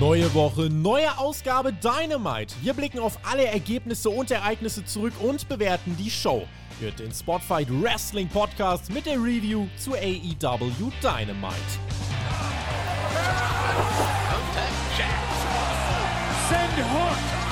Neue Woche, neue Ausgabe Dynamite. Wir blicken auf alle Ergebnisse und Ereignisse zurück und bewerten die Show. Hört den Spotfight Wrestling Podcast mit der Review zu AEW Dynamite. Send Hook!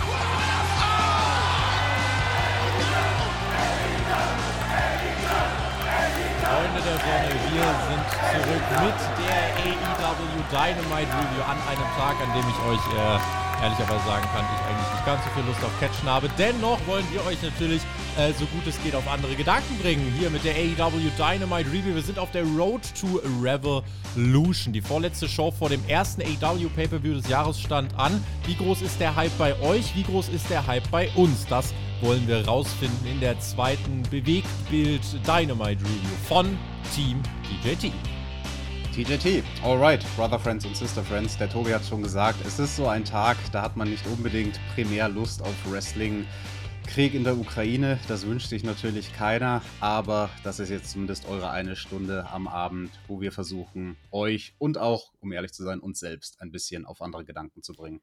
Freunde der Sonne, wir sind zurück mit der AEW Dynamite Review an einem Tag, an dem ich euch äh, ehrlicherweise sagen kann, ich eigentlich nicht ganz so viel Lust auf Catchen habe. Dennoch wollen wir euch natürlich äh, so gut es geht auf andere Gedanken bringen. Hier mit der AEW Dynamite Review. Wir sind auf der Road to Revolution. Die vorletzte Show vor dem ersten AEW Pay-Per-View des Jahres stand an. Wie groß ist der Hype bei euch? Wie groß ist der Hype bei uns? Das wollen wir rausfinden in der zweiten Bewegtbild Dynamite Review von Team TJT. TJT, alright, Brother Friends und Sister Friends. Der Tobi hat schon gesagt, es ist so ein Tag, da hat man nicht unbedingt primär Lust auf Wrestling. Krieg in der Ukraine, das wünscht sich natürlich keiner, aber das ist jetzt zumindest eure eine Stunde am Abend, wo wir versuchen, euch und auch, um ehrlich zu sein, uns selbst ein bisschen auf andere Gedanken zu bringen.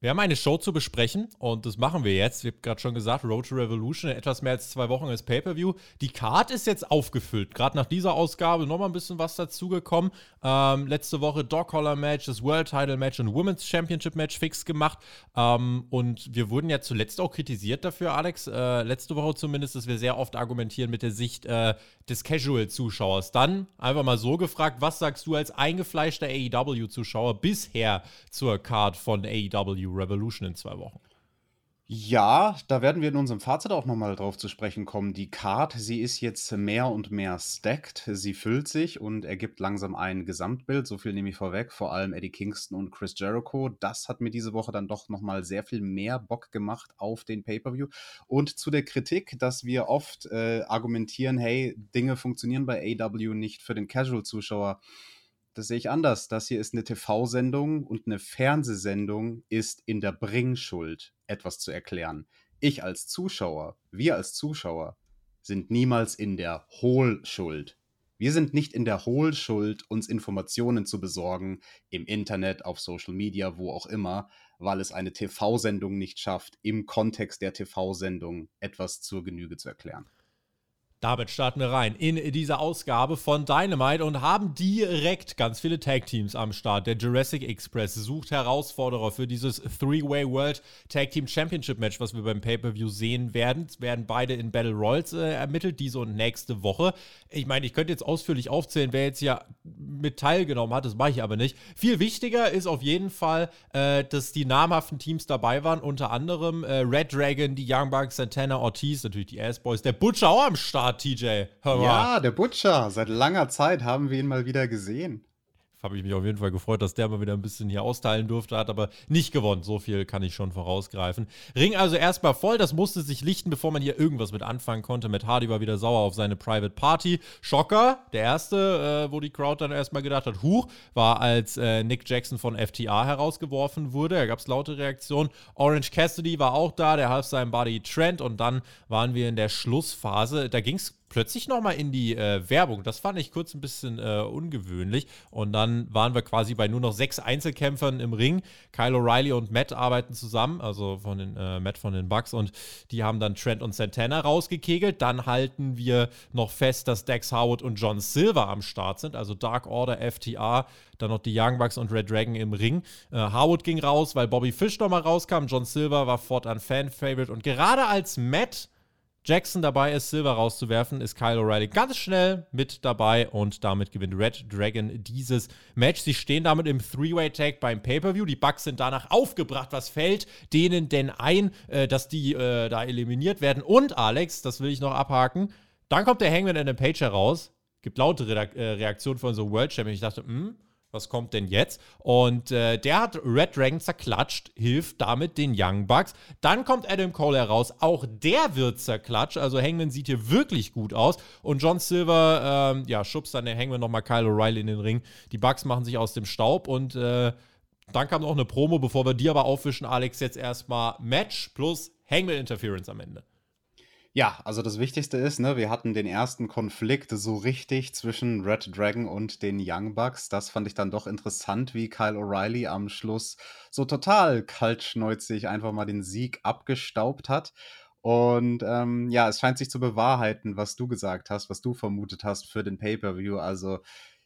Wir haben eine Show zu besprechen und das machen wir jetzt. Ich habe gerade schon gesagt, Road to Revolution, etwas mehr als zwei Wochen als Pay-Per-View. Die Card ist jetzt aufgefüllt. Gerade nach dieser Ausgabe nochmal ein bisschen was dazugekommen. Ähm, letzte Woche Dog Collar Match, das World Title Match und Women's Championship Match fix gemacht. Ähm, und wir wurden ja zuletzt auch kritisiert dafür, Alex. Äh, letzte Woche zumindest, dass wir sehr oft argumentieren mit der Sicht äh, des Casual-Zuschauers. Dann einfach mal so gefragt, was sagst du als eingefleischter AEW-Zuschauer bisher zur Card von AEW? Revolution in zwei Wochen. Ja, da werden wir in unserem Fazit auch nochmal drauf zu sprechen kommen. Die Card, sie ist jetzt mehr und mehr stacked. Sie füllt sich und ergibt langsam ein Gesamtbild. So viel nehme ich vorweg. Vor allem Eddie Kingston und Chris Jericho. Das hat mir diese Woche dann doch nochmal sehr viel mehr Bock gemacht auf den Pay-Per-View. Und zu der Kritik, dass wir oft äh, argumentieren, hey, Dinge funktionieren bei AW nicht für den Casual-Zuschauer. Das sehe ich anders. Das hier ist eine TV-Sendung und eine Fernsehsendung ist in der Bringschuld, etwas zu erklären. Ich als Zuschauer, wir als Zuschauer sind niemals in der Hohlschuld. Wir sind nicht in der Hohlschuld, uns Informationen zu besorgen, im Internet, auf Social Media, wo auch immer, weil es eine TV-Sendung nicht schafft, im Kontext der TV-Sendung etwas zur Genüge zu erklären. Damit starten wir rein in diese Ausgabe von Dynamite und haben direkt ganz viele Tag Teams am Start. Der Jurassic Express sucht Herausforderer für dieses Three-Way World Tag Team Championship Match, was wir beim Pay-Per-View sehen werden. Es werden beide in Battle Royals äh, ermittelt, diese und nächste Woche. Ich meine, ich könnte jetzt ausführlich aufzählen, wer jetzt ja mit teilgenommen hat, das mache ich aber nicht. Viel wichtiger ist auf jeden Fall, äh, dass die namhaften Teams dabei waren, unter anderem äh, Red Dragon, die Young Bucks, Santana Ortiz, natürlich die Ass-Boys, der Butcher auch am Start TJ. Hör mal. Ja, der Butcher. Seit langer Zeit haben wir ihn mal wieder gesehen habe ich mich auf jeden Fall gefreut, dass der mal wieder ein bisschen hier austeilen durfte, hat aber nicht gewonnen. So viel kann ich schon vorausgreifen. Ring also erstmal voll, das musste sich lichten, bevor man hier irgendwas mit anfangen konnte. Mit Hardy war wieder sauer auf seine Private Party. Schocker, der erste, äh, wo die Crowd dann erstmal gedacht hat, Huch, war als äh, Nick Jackson von FTA herausgeworfen wurde. Da gab es laute Reaktionen. Orange Cassidy war auch da, der half seinem Buddy Trent und dann waren wir in der Schlussphase. Da ging es plötzlich nochmal in die äh, Werbung. Das fand ich kurz ein bisschen äh, ungewöhnlich. Und dann waren wir quasi bei nur noch sechs Einzelkämpfern im Ring. Kyle O'Reilly und Matt arbeiten zusammen, also von den äh, Matt von den Bucks. Und die haben dann Trent und Santana rausgekegelt. Dann halten wir noch fest, dass Dex Howard und John Silver am Start sind, also Dark Order, FTA. Dann noch die Young Bucks und Red Dragon im Ring. Äh, Howard ging raus, weil Bobby Fish nochmal rauskam. John Silver war fortan Fan-Favorite. Und gerade als Matt Jackson dabei ist, Silver rauszuwerfen, ist Kyle O'Reilly ganz schnell mit dabei und damit gewinnt Red Dragon dieses Match. Sie stehen damit im Three-Way-Tag beim Pay-Per-View. Die Bucks sind danach aufgebracht. Was fällt denen denn ein, äh, dass die äh, da eliminiert werden? Und Alex, das will ich noch abhaken. Dann kommt der Hangman in der Page heraus. Gibt laute Re äh, Reaktionen von so World Champion. Ich dachte, hm, was kommt denn jetzt? Und äh, der hat Red Dragon zerklatscht, hilft damit den Young Bucks. Dann kommt Adam Cole heraus, auch der wird zerklatscht. Also Hangman sieht hier wirklich gut aus. Und John Silver, ähm, ja, schubst dann den Hangman nochmal Kyle O'Reilly in den Ring. Die Bucks machen sich aus dem Staub und äh, dann kam noch eine Promo, bevor wir die aber aufwischen, Alex, jetzt erstmal Match plus Hangman Interference am Ende. Ja, also das Wichtigste ist, ne, wir hatten den ersten Konflikt so richtig zwischen Red Dragon und den Young Bucks. Das fand ich dann doch interessant, wie Kyle O'Reilly am Schluss so total kaltschneuzig einfach mal den Sieg abgestaubt hat. Und ähm, ja, es scheint sich zu bewahrheiten, was du gesagt hast, was du vermutet hast für den Pay-per-View. Also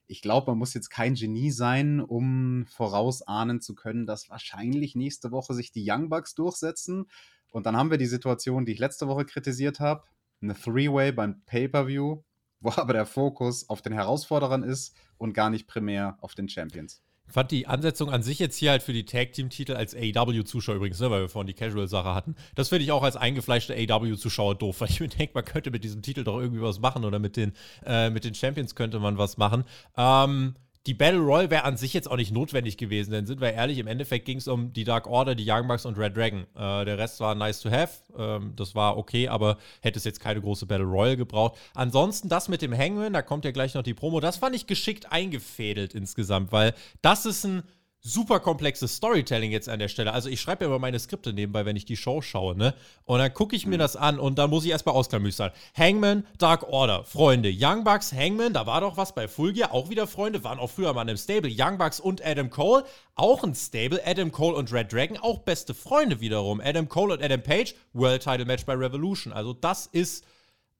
ich glaube, man muss jetzt kein Genie sein, um vorausahnen zu können, dass wahrscheinlich nächste Woche sich die Young Bucks durchsetzen. Und dann haben wir die Situation, die ich letzte Woche kritisiert habe, eine Three-Way beim Pay-per-View, wo aber der Fokus auf den Herausforderern ist und gar nicht primär auf den Champions. Ich fand die Ansetzung an sich jetzt hier halt für die Tag-Team-Titel als AEW-Zuschauer übrigens, ne, weil wir vorhin die Casual-Sache hatten. Das finde ich auch als eingefleischter AEW-Zuschauer doof, weil ich mir denke, man könnte mit diesem Titel doch irgendwie was machen oder mit den, äh, mit den Champions könnte man was machen. Ähm, die Battle Royale wäre an sich jetzt auch nicht notwendig gewesen, denn sind wir ehrlich, im Endeffekt ging es um die Dark Order, die Young Bucks und Red Dragon. Äh, der Rest war nice to have, ähm, das war okay, aber hätte es jetzt keine große Battle Royale gebraucht. Ansonsten das mit dem Hangman, da kommt ja gleich noch die Promo, das fand ich geschickt eingefädelt insgesamt, weil das ist ein super komplexes Storytelling jetzt an der Stelle. Also ich schreibe ja immer meine Skripte nebenbei, wenn ich die Show schaue, ne? Und dann gucke ich mir mhm. das an und dann muss ich erstmal ausklamüstern. Hangman, Dark Order, Freunde. Young Bucks, Hangman, da war doch was bei Full Gear, auch wieder Freunde, waren auch früher mal im Stable. Young Bucks und Adam Cole, auch ein Stable. Adam Cole und Red Dragon, auch beste Freunde wiederum. Adam Cole und Adam Page, World Title Match bei Revolution. Also das ist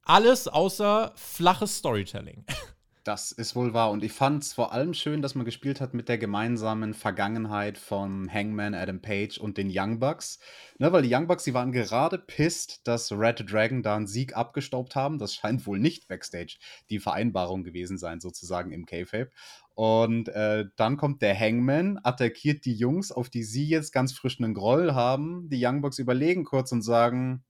alles außer flaches Storytelling. Das ist wohl wahr. Und ich fand es vor allem schön, dass man gespielt hat mit der gemeinsamen Vergangenheit von Hangman, Adam Page und den Young Bucks. Ne, weil die Young Bucks, die waren gerade pisst, dass Red Dragon da einen Sieg abgestaubt haben. Das scheint wohl nicht Backstage die Vereinbarung gewesen sein, sozusagen im K-Fape. Und äh, dann kommt der Hangman, attackiert die Jungs, auf die sie jetzt ganz frisch einen Groll haben. Die Young Bucks überlegen kurz und sagen,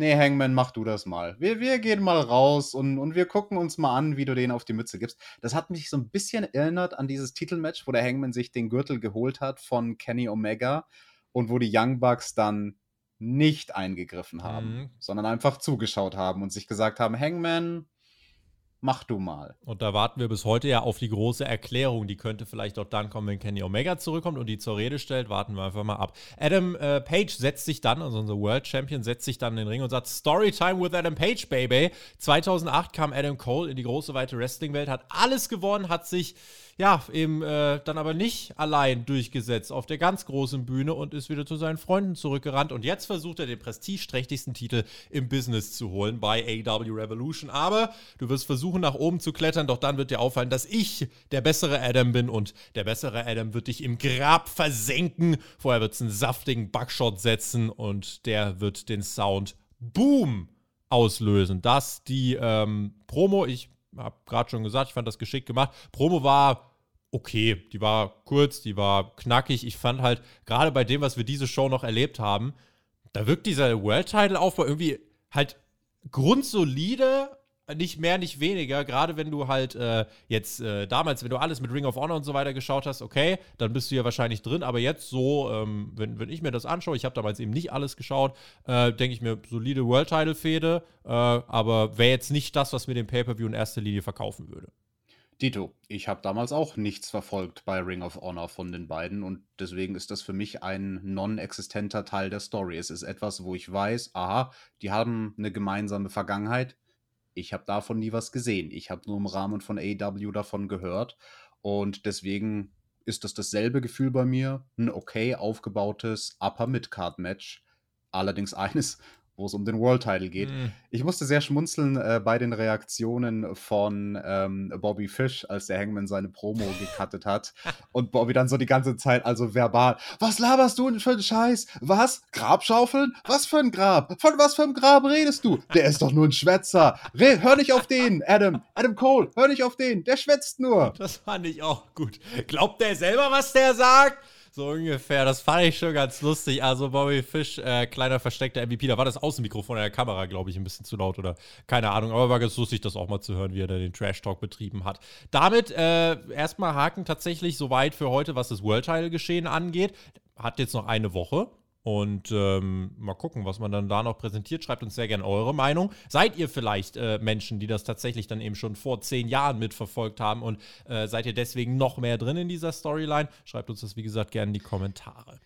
nee, Hangman, mach du das mal. Wir, wir gehen mal raus und, und wir gucken uns mal an, wie du den auf die Mütze gibst. Das hat mich so ein bisschen erinnert an dieses Titelmatch, wo der Hangman sich den Gürtel geholt hat von Kenny Omega und wo die Young Bucks dann nicht eingegriffen haben, mhm. sondern einfach zugeschaut haben und sich gesagt haben, Hangman, Mach du mal. Und da warten wir bis heute ja auf die große Erklärung. Die könnte vielleicht auch dann kommen, wenn Kenny Omega zurückkommt und die zur Rede stellt. Warten wir einfach mal ab. Adam äh, Page setzt sich dann, also unser World Champion, setzt sich dann in den Ring und sagt: Storytime with Adam Page, Baby. 2008 kam Adam Cole in die große, weite Wrestling-Welt, hat alles gewonnen, hat sich ja, eben äh, dann aber nicht allein durchgesetzt auf der ganz großen Bühne und ist wieder zu seinen Freunden zurückgerannt. Und jetzt versucht er den prestigeträchtigsten Titel im Business zu holen bei AW Revolution. Aber du wirst versuchen, nach oben zu klettern, doch dann wird dir auffallen, dass ich der bessere Adam bin und der bessere Adam wird dich im Grab versenken. Vorher wird es einen saftigen Buckshot setzen und der wird den Sound Boom auslösen. Das die ähm, Promo. Ich habe gerade schon gesagt, ich fand das geschickt gemacht. Promo war okay. Die war kurz, die war knackig. Ich fand halt, gerade bei dem, was wir diese Show noch erlebt haben, da wirkt dieser World-Title-Aufbau irgendwie halt grundsolide, nicht mehr, nicht weniger. Gerade wenn du halt äh, jetzt äh, damals, wenn du alles mit Ring of Honor und so weiter geschaut hast, okay, dann bist du ja wahrscheinlich drin. Aber jetzt so, ähm, wenn, wenn ich mir das anschaue, ich habe damals eben nicht alles geschaut, äh, denke ich mir, solide World-Title-Fehde, äh, aber wäre jetzt nicht das, was mir den Pay-Per-View in erster Linie verkaufen würde. Dito, ich habe damals auch nichts verfolgt bei Ring of Honor von den beiden und deswegen ist das für mich ein non-existenter Teil der Story. Es ist etwas, wo ich weiß, aha, die haben eine gemeinsame Vergangenheit. Ich habe davon nie was gesehen. Ich habe nur im Rahmen von AW davon gehört und deswegen ist das dasselbe Gefühl bei mir. Ein okay aufgebautes Upper-Mid-Card-Match. Allerdings eines, wo es um den World Title geht. Mm. Ich musste sehr schmunzeln äh, bei den Reaktionen von ähm, Bobby Fish, als der Hangman seine Promo gecuttet hat. Und Bobby dann so die ganze Zeit, also verbal, was laberst du denn für einen Scheiß? Was? Grabschaufeln? Was für ein Grab? Von was für einem Grab redest du? Der ist doch nur ein Schwätzer. Re hör nicht auf den, Adam. Adam Cole, hör nicht auf den. Der schwätzt nur. Das fand ich auch gut. Glaubt der selber, was der sagt? So ungefähr. Das fand ich schon ganz lustig. Also Bobby Fish, äh, kleiner versteckter MVP. Da war das Außenmikrofon in der Kamera, glaube ich, ein bisschen zu laut oder keine Ahnung. Aber war ganz lustig, das auch mal zu hören, wie er da den Trash-Talk betrieben hat. Damit äh, erstmal Haken tatsächlich soweit für heute, was das World Title-Geschehen angeht. Hat jetzt noch eine Woche. Und ähm, mal gucken, was man dann da noch präsentiert. Schreibt uns sehr gerne eure Meinung. Seid ihr vielleicht äh, Menschen, die das tatsächlich dann eben schon vor zehn Jahren mitverfolgt haben und äh, seid ihr deswegen noch mehr drin in dieser Storyline? Schreibt uns das, wie gesagt, gerne in die Kommentare.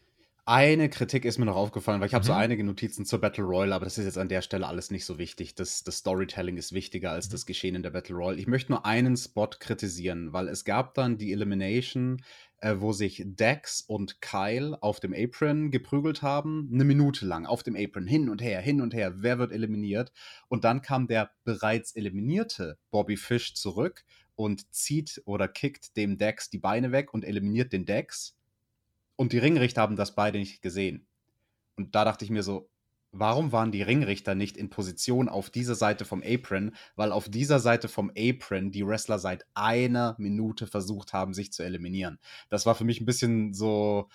Eine Kritik ist mir noch aufgefallen, weil ich habe Mhm. so einige Notizen zur Battle Royale, aber das ist jetzt an der Stelle alles nicht so wichtig. Das, das Storytelling ist wichtiger als Mhm. das Geschehen in der Battle Royale. Ich möchte nur einen Spot kritisieren, weil es gab dann die Elimination, äh, wo sich Dex und Kyle auf dem Apron geprügelt haben, eine Minute lang auf dem Apron, hin und her, hin und her, wer wird eliminiert? Und dann kam der bereits eliminierte Bobby Fish zurück und zieht oder kickt dem Dex die Beine weg und eliminiert den Dex. Und die Ringrichter haben das beide nicht gesehen. Und da dachte ich mir so, warum waren die Ringrichter nicht in Position auf dieser Seite vom Apron? Weil auf dieser Seite vom Apron die Wrestler seit einer Minute versucht haben, sich zu eliminieren. Das war für mich ein bisschen so,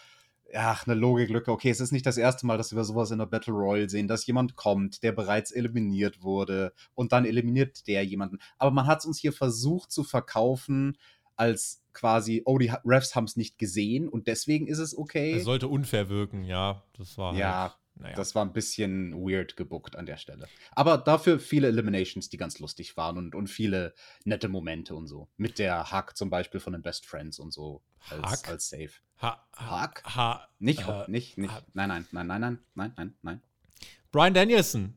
ja, eine Logiklücke. Okay, es ist nicht das erste Mal, dass wir sowas in der Battle Royale sehen, dass jemand kommt, der bereits eliminiert wurde und dann eliminiert der jemanden. Aber man hat es uns hier versucht zu verkaufen als quasi, oh, die Refs haben es nicht gesehen und deswegen ist es okay. Es sollte unfair wirken, ja. Das war Ja, halt, naja. Das war ein bisschen weird gebuckt an der Stelle. Aber dafür viele Eliminations, die ganz lustig waren und, und viele nette Momente und so. Mit der Hack zum Beispiel von den Best Friends und so als, Hack? als Safe. ha, ha, Hack? ha, Nicht, äh, nicht, nicht. ha- Nein, nein, nein, nein, nein, nein, nein, nein. Brian Danielson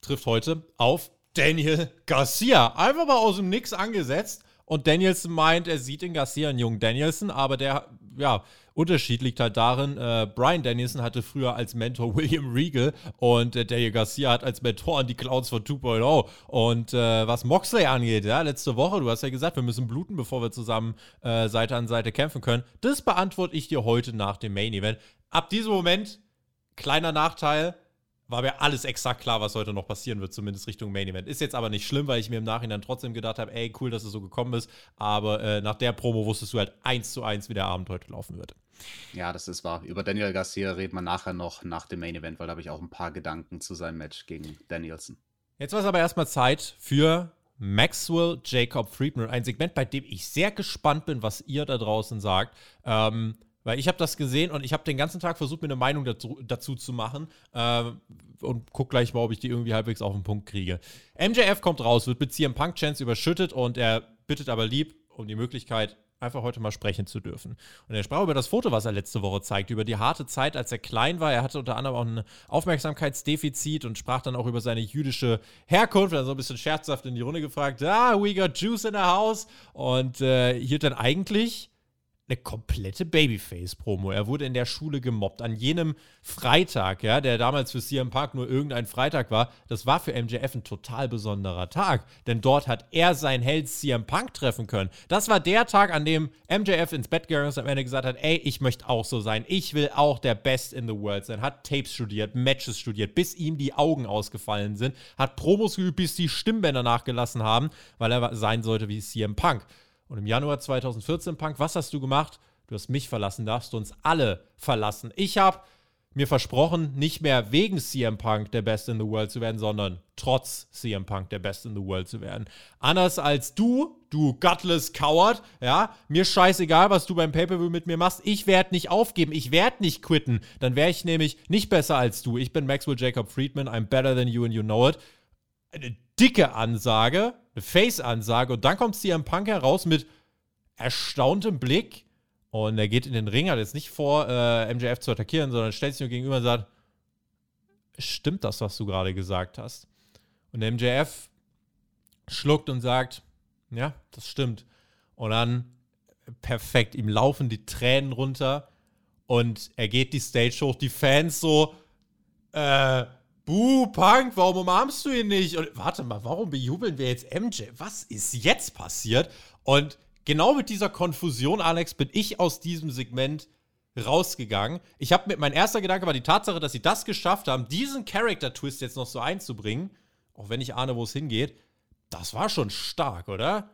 trifft heute auf Daniel Garcia. Einfach mal aus dem Nix angesetzt. Und Danielson meint, er sieht in Garcia einen jungen Danielson, aber der, ja, Unterschied liegt halt darin, äh, Brian Danielson hatte früher als Mentor William Regal und äh, Daniel Garcia hat als Mentoren die Clowns von 2.0. Und äh, was Moxley angeht, ja, letzte Woche, du hast ja gesagt, wir müssen bluten, bevor wir zusammen äh, Seite an Seite kämpfen können. Das beantworte ich dir heute nach dem Main Event. Ab diesem Moment, kleiner Nachteil, war mir alles exakt klar, was heute noch passieren wird, zumindest Richtung Main Event. Ist jetzt aber nicht schlimm, weil ich mir im Nachhinein trotzdem gedacht habe, ey, cool, dass es so gekommen ist. Aber äh, nach der Promo wusstest du halt eins zu eins, wie der Abend heute laufen wird. Ja, das ist wahr. Über Daniel Garcia reden wir nachher noch nach dem Main Event, weil da habe ich auch ein paar Gedanken zu seinem Match gegen Danielson. Jetzt war es aber erstmal Zeit für Maxwell Jacob Friedman. Ein Segment, bei dem ich sehr gespannt bin, was ihr da draußen sagt. Ähm, weil ich habe das gesehen und ich habe den ganzen Tag versucht, mir eine Meinung dazu, dazu zu machen. Ähm, und guck gleich mal, ob ich die irgendwie halbwegs auf den Punkt kriege. MJF kommt raus, wird mit CM Punk Chance überschüttet und er bittet aber lieb um die Möglichkeit, einfach heute mal sprechen zu dürfen. Und er sprach über das Foto, was er letzte Woche zeigt, über die harte Zeit, als er klein war. Er hatte unter anderem auch ein Aufmerksamkeitsdefizit und sprach dann auch über seine jüdische Herkunft. Er hat so ein bisschen scherzhaft in die Runde gefragt, ah, we got Juice in the house. Und äh, hielt dann eigentlich eine komplette Babyface-Promo. Er wurde in der Schule gemobbt. An jenem Freitag, ja, der damals für CM Punk nur irgendein Freitag war, das war für MJF ein total besonderer Tag. Denn dort hat er sein Held CM Punk treffen können. Das war der Tag, an dem MJF ins Bett gegangen ist und am Ende gesagt hat, ey, ich möchte auch so sein. Ich will auch der Best in the World sein. Hat Tapes studiert, Matches studiert, bis ihm die Augen ausgefallen sind. Hat Promos geübt, bis die Stimmbänder nachgelassen haben, weil er sein sollte wie CM Punk. Und im Januar 2014, Punk, was hast du gemacht? Du hast mich verlassen, darfst du uns alle verlassen. Ich habe mir versprochen, nicht mehr wegen CM Punk der Best in the World zu werden, sondern trotz CM Punk der Best in the World zu werden. Anders als du, du gutless Coward, ja, mir scheißegal, was du beim Pay-Per-View mit mir machst. Ich werde nicht aufgeben, ich werde nicht quitten. Dann wäre ich nämlich nicht besser als du. Ich bin Maxwell Jacob Friedman, I'm better than you and you know it. Dicke Ansage, eine Face-Ansage und dann kommt CM Punk heraus mit erstauntem Blick und er geht in den Ring, hat jetzt nicht vor, äh, MJF zu attackieren, sondern stellt sich nur gegenüber und sagt, stimmt das, was du gerade gesagt hast? Und MJF schluckt und sagt, ja, das stimmt. Und dann, perfekt, ihm laufen die Tränen runter und er geht die Stage hoch, die Fans so, äh, Buh, Punk, warum umarmst du ihn nicht? Und warte mal, warum bejubeln wir jetzt MJ? Was ist jetzt passiert? Und genau mit dieser Konfusion, Alex, bin ich aus diesem Segment rausgegangen. Ich habe mit mein erster Gedanke war die Tatsache, dass sie das geschafft haben, diesen Character Twist jetzt noch so einzubringen, auch wenn ich ahne, wo es hingeht. Das war schon stark, oder?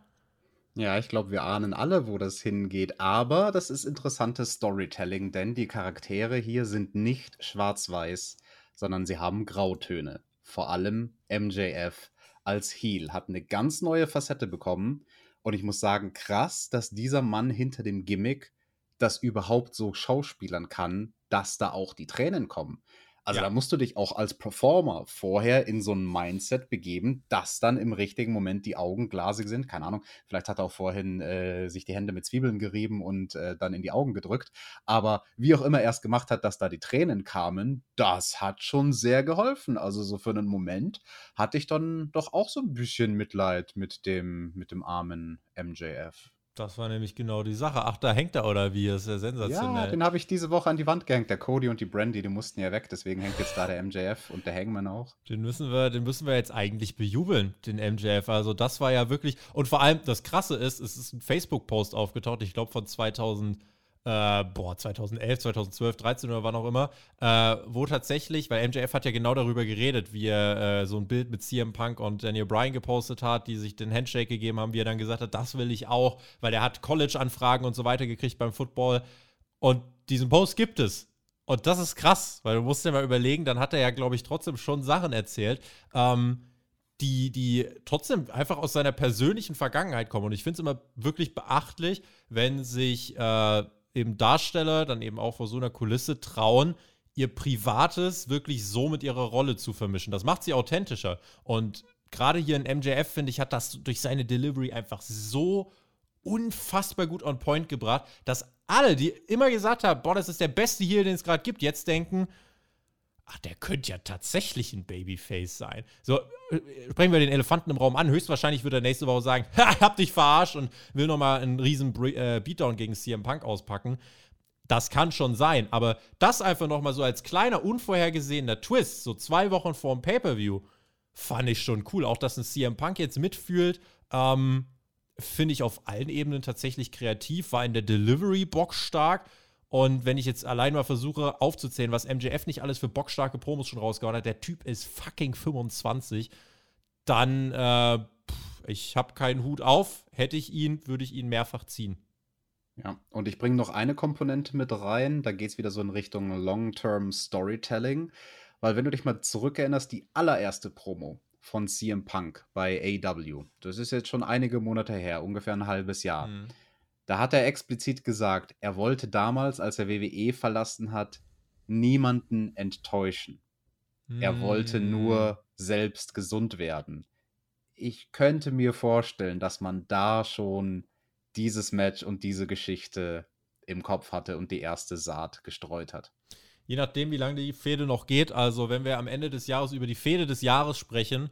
Ja, ich glaube, wir ahnen alle, wo das hingeht. Aber das ist interessantes Storytelling, denn die Charaktere hier sind nicht schwarz-weiß, sondern sie haben Grautöne. Vor allem MJF als Heel hat eine ganz neue Facette bekommen. Und ich muss sagen, krass, dass dieser Mann hinter dem Gimmick das überhaupt so schauspielern kann, dass da auch die Tränen kommen. Also Ja. da musst du dich auch als Performer vorher in so ein Mindset begeben, dass dann im richtigen Moment die Augen glasig sind. Keine Ahnung, vielleicht hat er auch vorhin äh, sich die Hände mit Zwiebeln gerieben und äh, dann in die Augen gedrückt. Aber wie auch immer er es gemacht hat, dass da die Tränen kamen, das hat schon sehr geholfen. Also so für einen Moment hatte ich dann doch auch so ein bisschen Mitleid mit dem, mit dem armen MJF. Das war nämlich genau die Sache. Ach, da hängt er oder wie? Das ist ja Ja, sensationell. den habe ich diese Woche an die Wand gehängt. Der Cody und die Brandy, die mussten ja weg. Deswegen hängt jetzt da der MJF und der Hangman auch. Den müssen wir, den müssen wir jetzt eigentlich bejubeln, den MJF. Also das war ja wirklich und vor allem das Krasse ist, es ist ein Facebook-Post aufgetaucht. Ich glaube von 2000, äh, boah 2011, 2012, 13 oder wann auch immer, äh, wo tatsächlich, weil MJF hat ja genau darüber geredet, wie er äh, so ein Bild mit CM Punk und Daniel Bryan gepostet hat, die sich den Handshake gegeben haben, wie er dann gesagt hat, das will ich auch, weil er hat College-Anfragen und so weiter gekriegt beim Football. Und diesen Post gibt es. Und das ist krass, weil du musst dir mal überlegen, dann hat er ja, glaube ich, trotzdem schon Sachen erzählt, ähm, die, die trotzdem einfach aus seiner persönlichen Vergangenheit kommen. Und ich finde es immer wirklich beachtlich, wenn sich äh, eben Darsteller dann eben auch vor so einer Kulisse trauen, ihr Privates wirklich so mit ihrer Rolle zu vermischen. Das macht sie authentischer. Und gerade hier in MJF, finde ich, hat das durch seine Delivery einfach so unfassbar gut on point gebracht, dass alle, die immer gesagt haben, boah, das ist der beste Heal, den es gerade gibt, jetzt denken, ach, der könnte ja tatsächlich ein Babyface sein. So, äh, sprechen wir den Elefanten im Raum an. Höchstwahrscheinlich wird er nächste Woche sagen, ha, hab dich verarscht und will nochmal einen riesen Bre äh, Beatdown gegen CM Punk auspacken. Das kann schon sein, aber das einfach nochmal so als kleiner, unvorhergesehener Twist, so zwei Wochen vor dem Pay-Per-View, fand ich schon cool. Auch, dass ein CM Punk jetzt mitfühlt, ähm, finde ich auf allen Ebenen tatsächlich kreativ, war in der Delivery bockstark. Und wenn ich jetzt allein mal versuche aufzuzählen, was MJF nicht alles für bockstarke Promos schon rausgehauen hat, der Typ ist fucking 25, dann, äh, pff, ich habe keinen Hut auf. Hätte ich ihn, würde ich ihn mehrfach ziehen. Ja, und ich bringe noch eine Komponente mit rein. Da geht es wieder so in Richtung Long-Term Storytelling. Weil wenn du dich mal zurückerinnerst, die allererste Promo von CM Punk bei AW, das ist jetzt schon einige Monate her, ungefähr ein halbes Jahr. Mhm. Da hat er explizit gesagt, er wollte damals, als er WWE verlassen hat, niemanden enttäuschen. Er wollte nur selbst gesund werden. Ich könnte mir vorstellen, dass man da schon dieses Match und diese Geschichte im Kopf hatte und die erste Saat gestreut hat. Je nachdem, wie lange die Fehde noch geht. Also, wenn wir am Ende des Jahres über die Fehde des Jahres sprechen,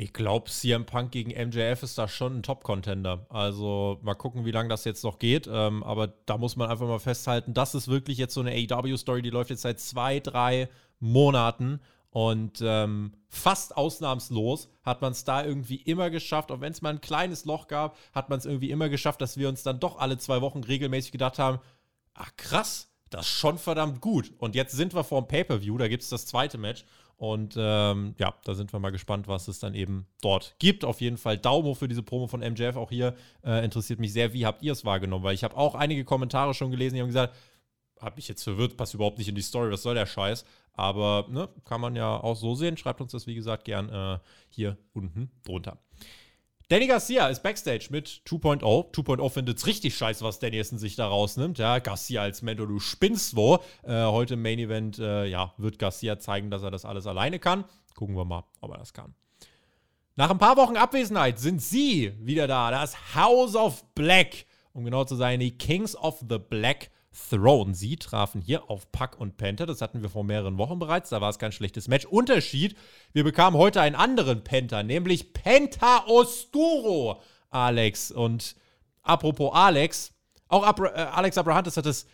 ich glaube, CM Punk gegen MJF ist da schon ein Top-Contender. Also, mal gucken, wie lange das jetzt noch geht. Ähm, aber da muss man einfach mal festhalten, das ist wirklich jetzt so eine AEW-Story, die läuft jetzt seit zwei, drei Monaten. Und ähm, fast ausnahmslos hat man es da irgendwie immer geschafft, auch wenn es mal ein kleines Loch gab, hat man es irgendwie immer geschafft, dass wir uns dann doch alle zwei Wochen regelmäßig gedacht haben, ach krass, das ist schon verdammt gut. Und jetzt sind wir vor dem Pay-Per-View, da gibt es das zweite Match. Und ähm, ja, da sind wir mal gespannt, was es dann eben dort gibt. Auf jeden Fall Daumen für diese Promo von MJF. Auch hier äh, interessiert mich sehr, wie habt ihr es wahrgenommen? Weil ich habe auch einige Kommentare schon gelesen, die haben gesagt, hab mich jetzt verwirrt, passt überhaupt nicht in die Story, was soll der Scheiß? Aber ne, kann man ja auch so sehen. Schreibt uns das, wie gesagt, gern äh, hier unten drunter. Danny Garcia ist Backstage mit 2.0. 2.0 findet es richtig scheiße, was Danielson sich da rausnimmt. Ja, Garcia als Mentor, du spinnst wo. Äh, heute im Main Event äh, ja, wird Garcia zeigen, dass er das alles alleine kann. Gucken wir mal, ob er das kann. Nach ein paar Wochen Abwesenheit sind sie wieder da. Das House of Black. Um genau zu sein, die Kings of the Black Throne. Sie trafen hier auf Puck und Penta. Das hatten wir vor mehreren Wochen bereits. Da war es kein schlechtes Match. Unterschied: Wir bekamen heute einen anderen Penta, nämlich Penta Osturo, Alex. Und apropos Alex, auch Abra äh, Alex Abrahantes hat es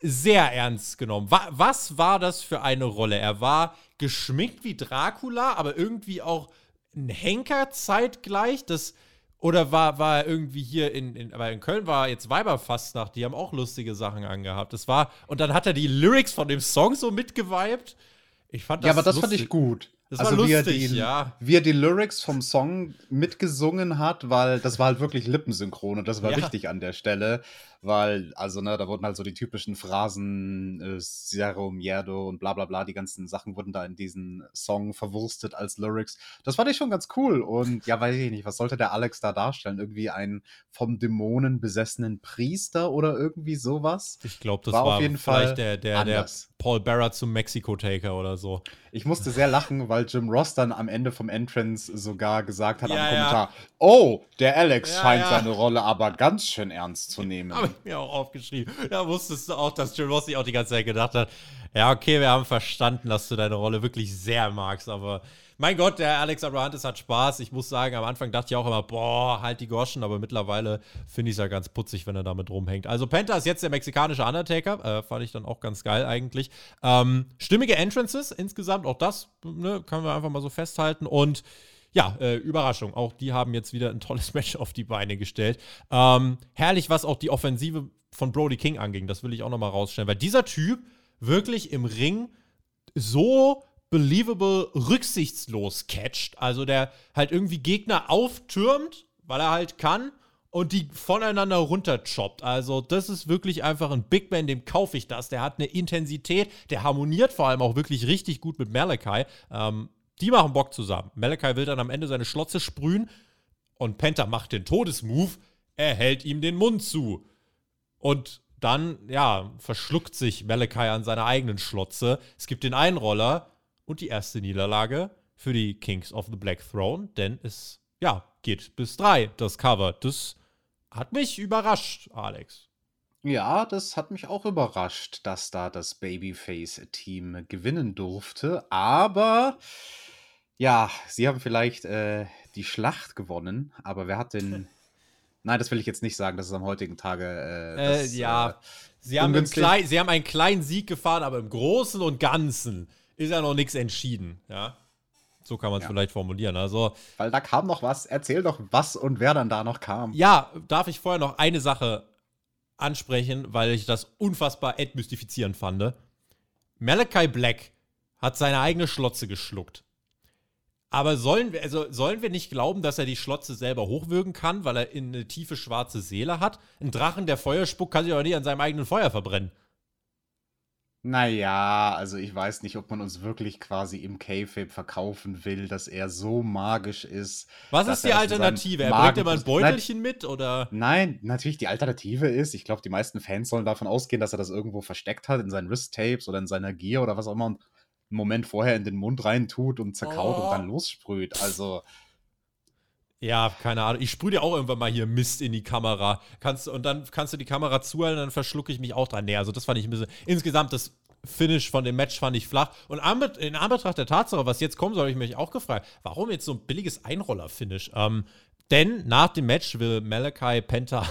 sehr ernst genommen. Wa was war das für eine Rolle? Er war geschminkt wie Dracula, aber irgendwie auch ein Henker zeitgleich. Das. Oder war, war er irgendwie hier in, in, aber in Köln war jetzt Weiberfastnacht, die haben auch lustige Sachen angehabt. Das war, und dann hat er die Lyrics von dem Song so mitgeweibt. Ich fand das Ja, aber das lustig. fand ich gut. Das war wie er lustig, die, ja. Wie er die Lyrics vom Song mitgesungen hat, weil das war halt wirklich lippensynchron und das war Ja. wichtig an der Stelle, weil, also, ne, da wurden halt so die typischen Phrasen, äh, Zero, Mierdo und bla bla bla, die ganzen Sachen wurden da in diesen Song verwurstet als Lyrics. Das fand ich schon ganz cool und ja, weiß ich nicht, was sollte der Alex da darstellen? Irgendwie einen vom Dämonen besessenen Priester oder irgendwie sowas? Ich glaube, das War war, auf jeden vielleicht Fall der, der, der. Paul Bearer zum Mexico-Taker oder so. Ich musste sehr lachen, weil Jim Ross dann am Ende vom Entrance sogar gesagt hat Ja, am ja. Kommentar: Oh, der Alex Ja, scheint ja. seine Rolle aber ganz schön ernst zu nehmen. Ich mir auch aufgeschrieben. Da wusstest du auch, dass Jim Ross sich auch die ganze Zeit gedacht hat, ja, okay, wir haben verstanden, dass du deine Rolle wirklich sehr magst, aber mein Gott, der Alex Abrahantes hat Spaß. Ich muss sagen, am Anfang dachte ich auch immer, boah, halt die Goschen, aber mittlerweile finde ich es ja ganz putzig, wenn er damit rumhängt. Also Penta ist jetzt der mexikanische Undertaker, äh, fand ich dann auch ganz geil eigentlich. Ähm, stimmige Entrances insgesamt, auch das ne, können wir einfach mal so festhalten und ja, äh, Überraschung. Auch die haben jetzt wieder ein tolles Match auf die Beine gestellt. Ähm, herrlich, was auch die Offensive von Brody King anging. Das will ich auch nochmal rausstellen, weil dieser Typ wirklich im Ring so believable rücksichtslos catcht. Also der halt irgendwie Gegner auftürmt, weil er halt kann und die voneinander runterchoppt. Also das ist wirklich einfach ein Big Man, dem kaufe ich das. Der hat eine Intensität, der harmoniert vor allem auch wirklich richtig gut mit Malachi. Ähm, die machen Bock zusammen. Malachi will dann am Ende seine Schlotze sprühen und Penta macht den Todesmove. Er hält ihm den Mund zu. Und dann, ja, verschluckt sich Malachi an seiner eigenen Schlotze. Es gibt den Einroller und die erste Niederlage für die Kings of the Black Throne, denn es, ja, geht bis drei, das Cover. Das hat mich überrascht, Alex. Ja, das hat mich auch überrascht, dass da das Babyface-Team gewinnen durfte. Aber ja, sie haben vielleicht äh, die Schlacht gewonnen, aber wer hat den. Nein, das will ich jetzt nicht sagen, das ist am heutigen Tage. Äh, Äh, das, ja, äh, sie, haben klein, sie haben einen kleinen Sieg gefahren, aber im Großen und Ganzen ist ja noch nichts entschieden, ja. So kann man es Ja. vielleicht formulieren. Also, weil da kam noch was. Erzähl doch, was und wer dann da noch kam. Ja, darf ich vorher noch eine Sache ansprechen, weil ich das unfassbar entmystifizierend fand. Malachi Black hat seine eigene Schlotze geschluckt. Aber sollen wir, also sollen wir nicht glauben, dass er die Schlotze selber hochwürgen kann, weil er in eine tiefe schwarze Seele hat? Ein Drachen, der Feuer spuckt, kann sich aber nicht an seinem eigenen Feuer verbrennen. Naja, also ich weiß nicht, ob man uns wirklich quasi im K-Fape verkaufen will, dass er so magisch ist. Was ist die er Alternative? Er bringt immer ein Nein, Beutelchen mit oder? Nein, natürlich, die Alternative ist, ich glaube, die meisten Fans sollen davon ausgehen, dass er das irgendwo versteckt hat, in seinen Wrist-Tapes oder in seiner Gear oder was auch immer und einen Moment vorher in den Mund reintut und zerkaut Oh. und dann lossprüht. Also, Ja, keine Ahnung. Ich sprühe dir auch irgendwann mal hier Mist in die Kamera. Kannst, und dann kannst du die Kamera zuhalten, dann verschlucke ich mich auch dran. Nee, also das fand ich ein bisschen. Insgesamt, das Finish von dem Match fand ich flach. Und in Anbetracht der Tatsache, was jetzt kommt, so habe ich mich auch gefragt, warum jetzt so ein billiges Einroller-Finish? Ähm, denn nach dem Match will Malachi Penta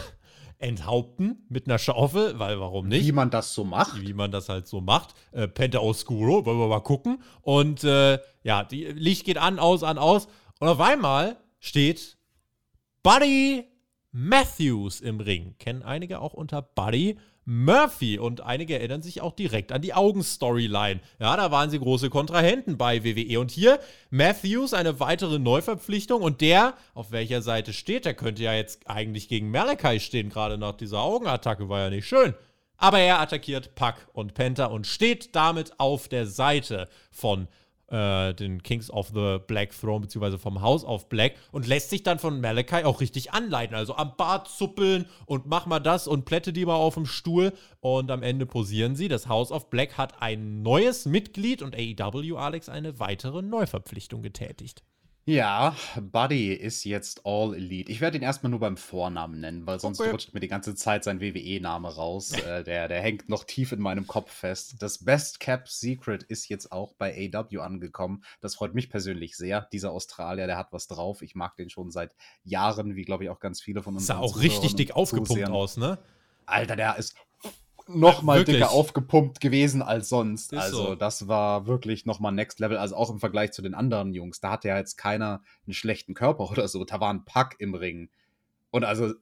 enthaupten mit einer Schaufel, weil warum nicht? wie man das so macht. wie man das halt so macht. Äh, Penta Oscuro, wollen wir mal gucken. Und äh, ja, die Licht geht an, aus, an, aus. Und auf einmal steht Buddy Matthews im Ring. Kennen einige auch unter Buddy Murphy. Und einige erinnern sich auch direkt an die Augen-Storyline. Ja, da waren sie große Kontrahenten bei WWE. Und hier Matthews, eine weitere Neuverpflichtung. Und der, auf welcher Seite steht, der könnte ja jetzt eigentlich gegen Malachi stehen, gerade nach dieser Augenattacke, war ja nicht schön. Aber er attackiert Puck und Penta und steht damit auf der Seite von äh, den Kings of the Black Throne, beziehungsweise vom House of Black und lässt sich dann von Malachi auch richtig anleiten. Also am Bart zuppeln und mach mal das und plätte die mal auf dem Stuhl. Und am Ende posieren sie. Das House of Black hat ein neues Mitglied und AEW, Alex, eine weitere Neuverpflichtung getätigt. Ja, Buddy ist jetzt All Elite. Ich werde ihn erstmal nur beim Vornamen nennen, weil sonst Okay. rutscht mir die ganze Zeit sein WWE-Name raus. äh, der, der hängt noch tief in meinem Kopf fest. Das Best Kept Secret ist jetzt auch bei AW angekommen. Das freut mich persönlich sehr. Dieser Australier, der hat was drauf. Ich mag den schon seit Jahren, wie glaube ich auch ganz viele von uns. Sah auch richtig dick aufgepumpt aus, ne? Alter, der ist noch mal Wirklich. dicker aufgepumpt gewesen als sonst. Ist also, so. das war wirklich noch mal Next Level. Also auch im Vergleich zu den anderen Jungs. Da hatte ja jetzt keiner einen schlechten Körper oder so. Da war ein Pack im Ring. Und also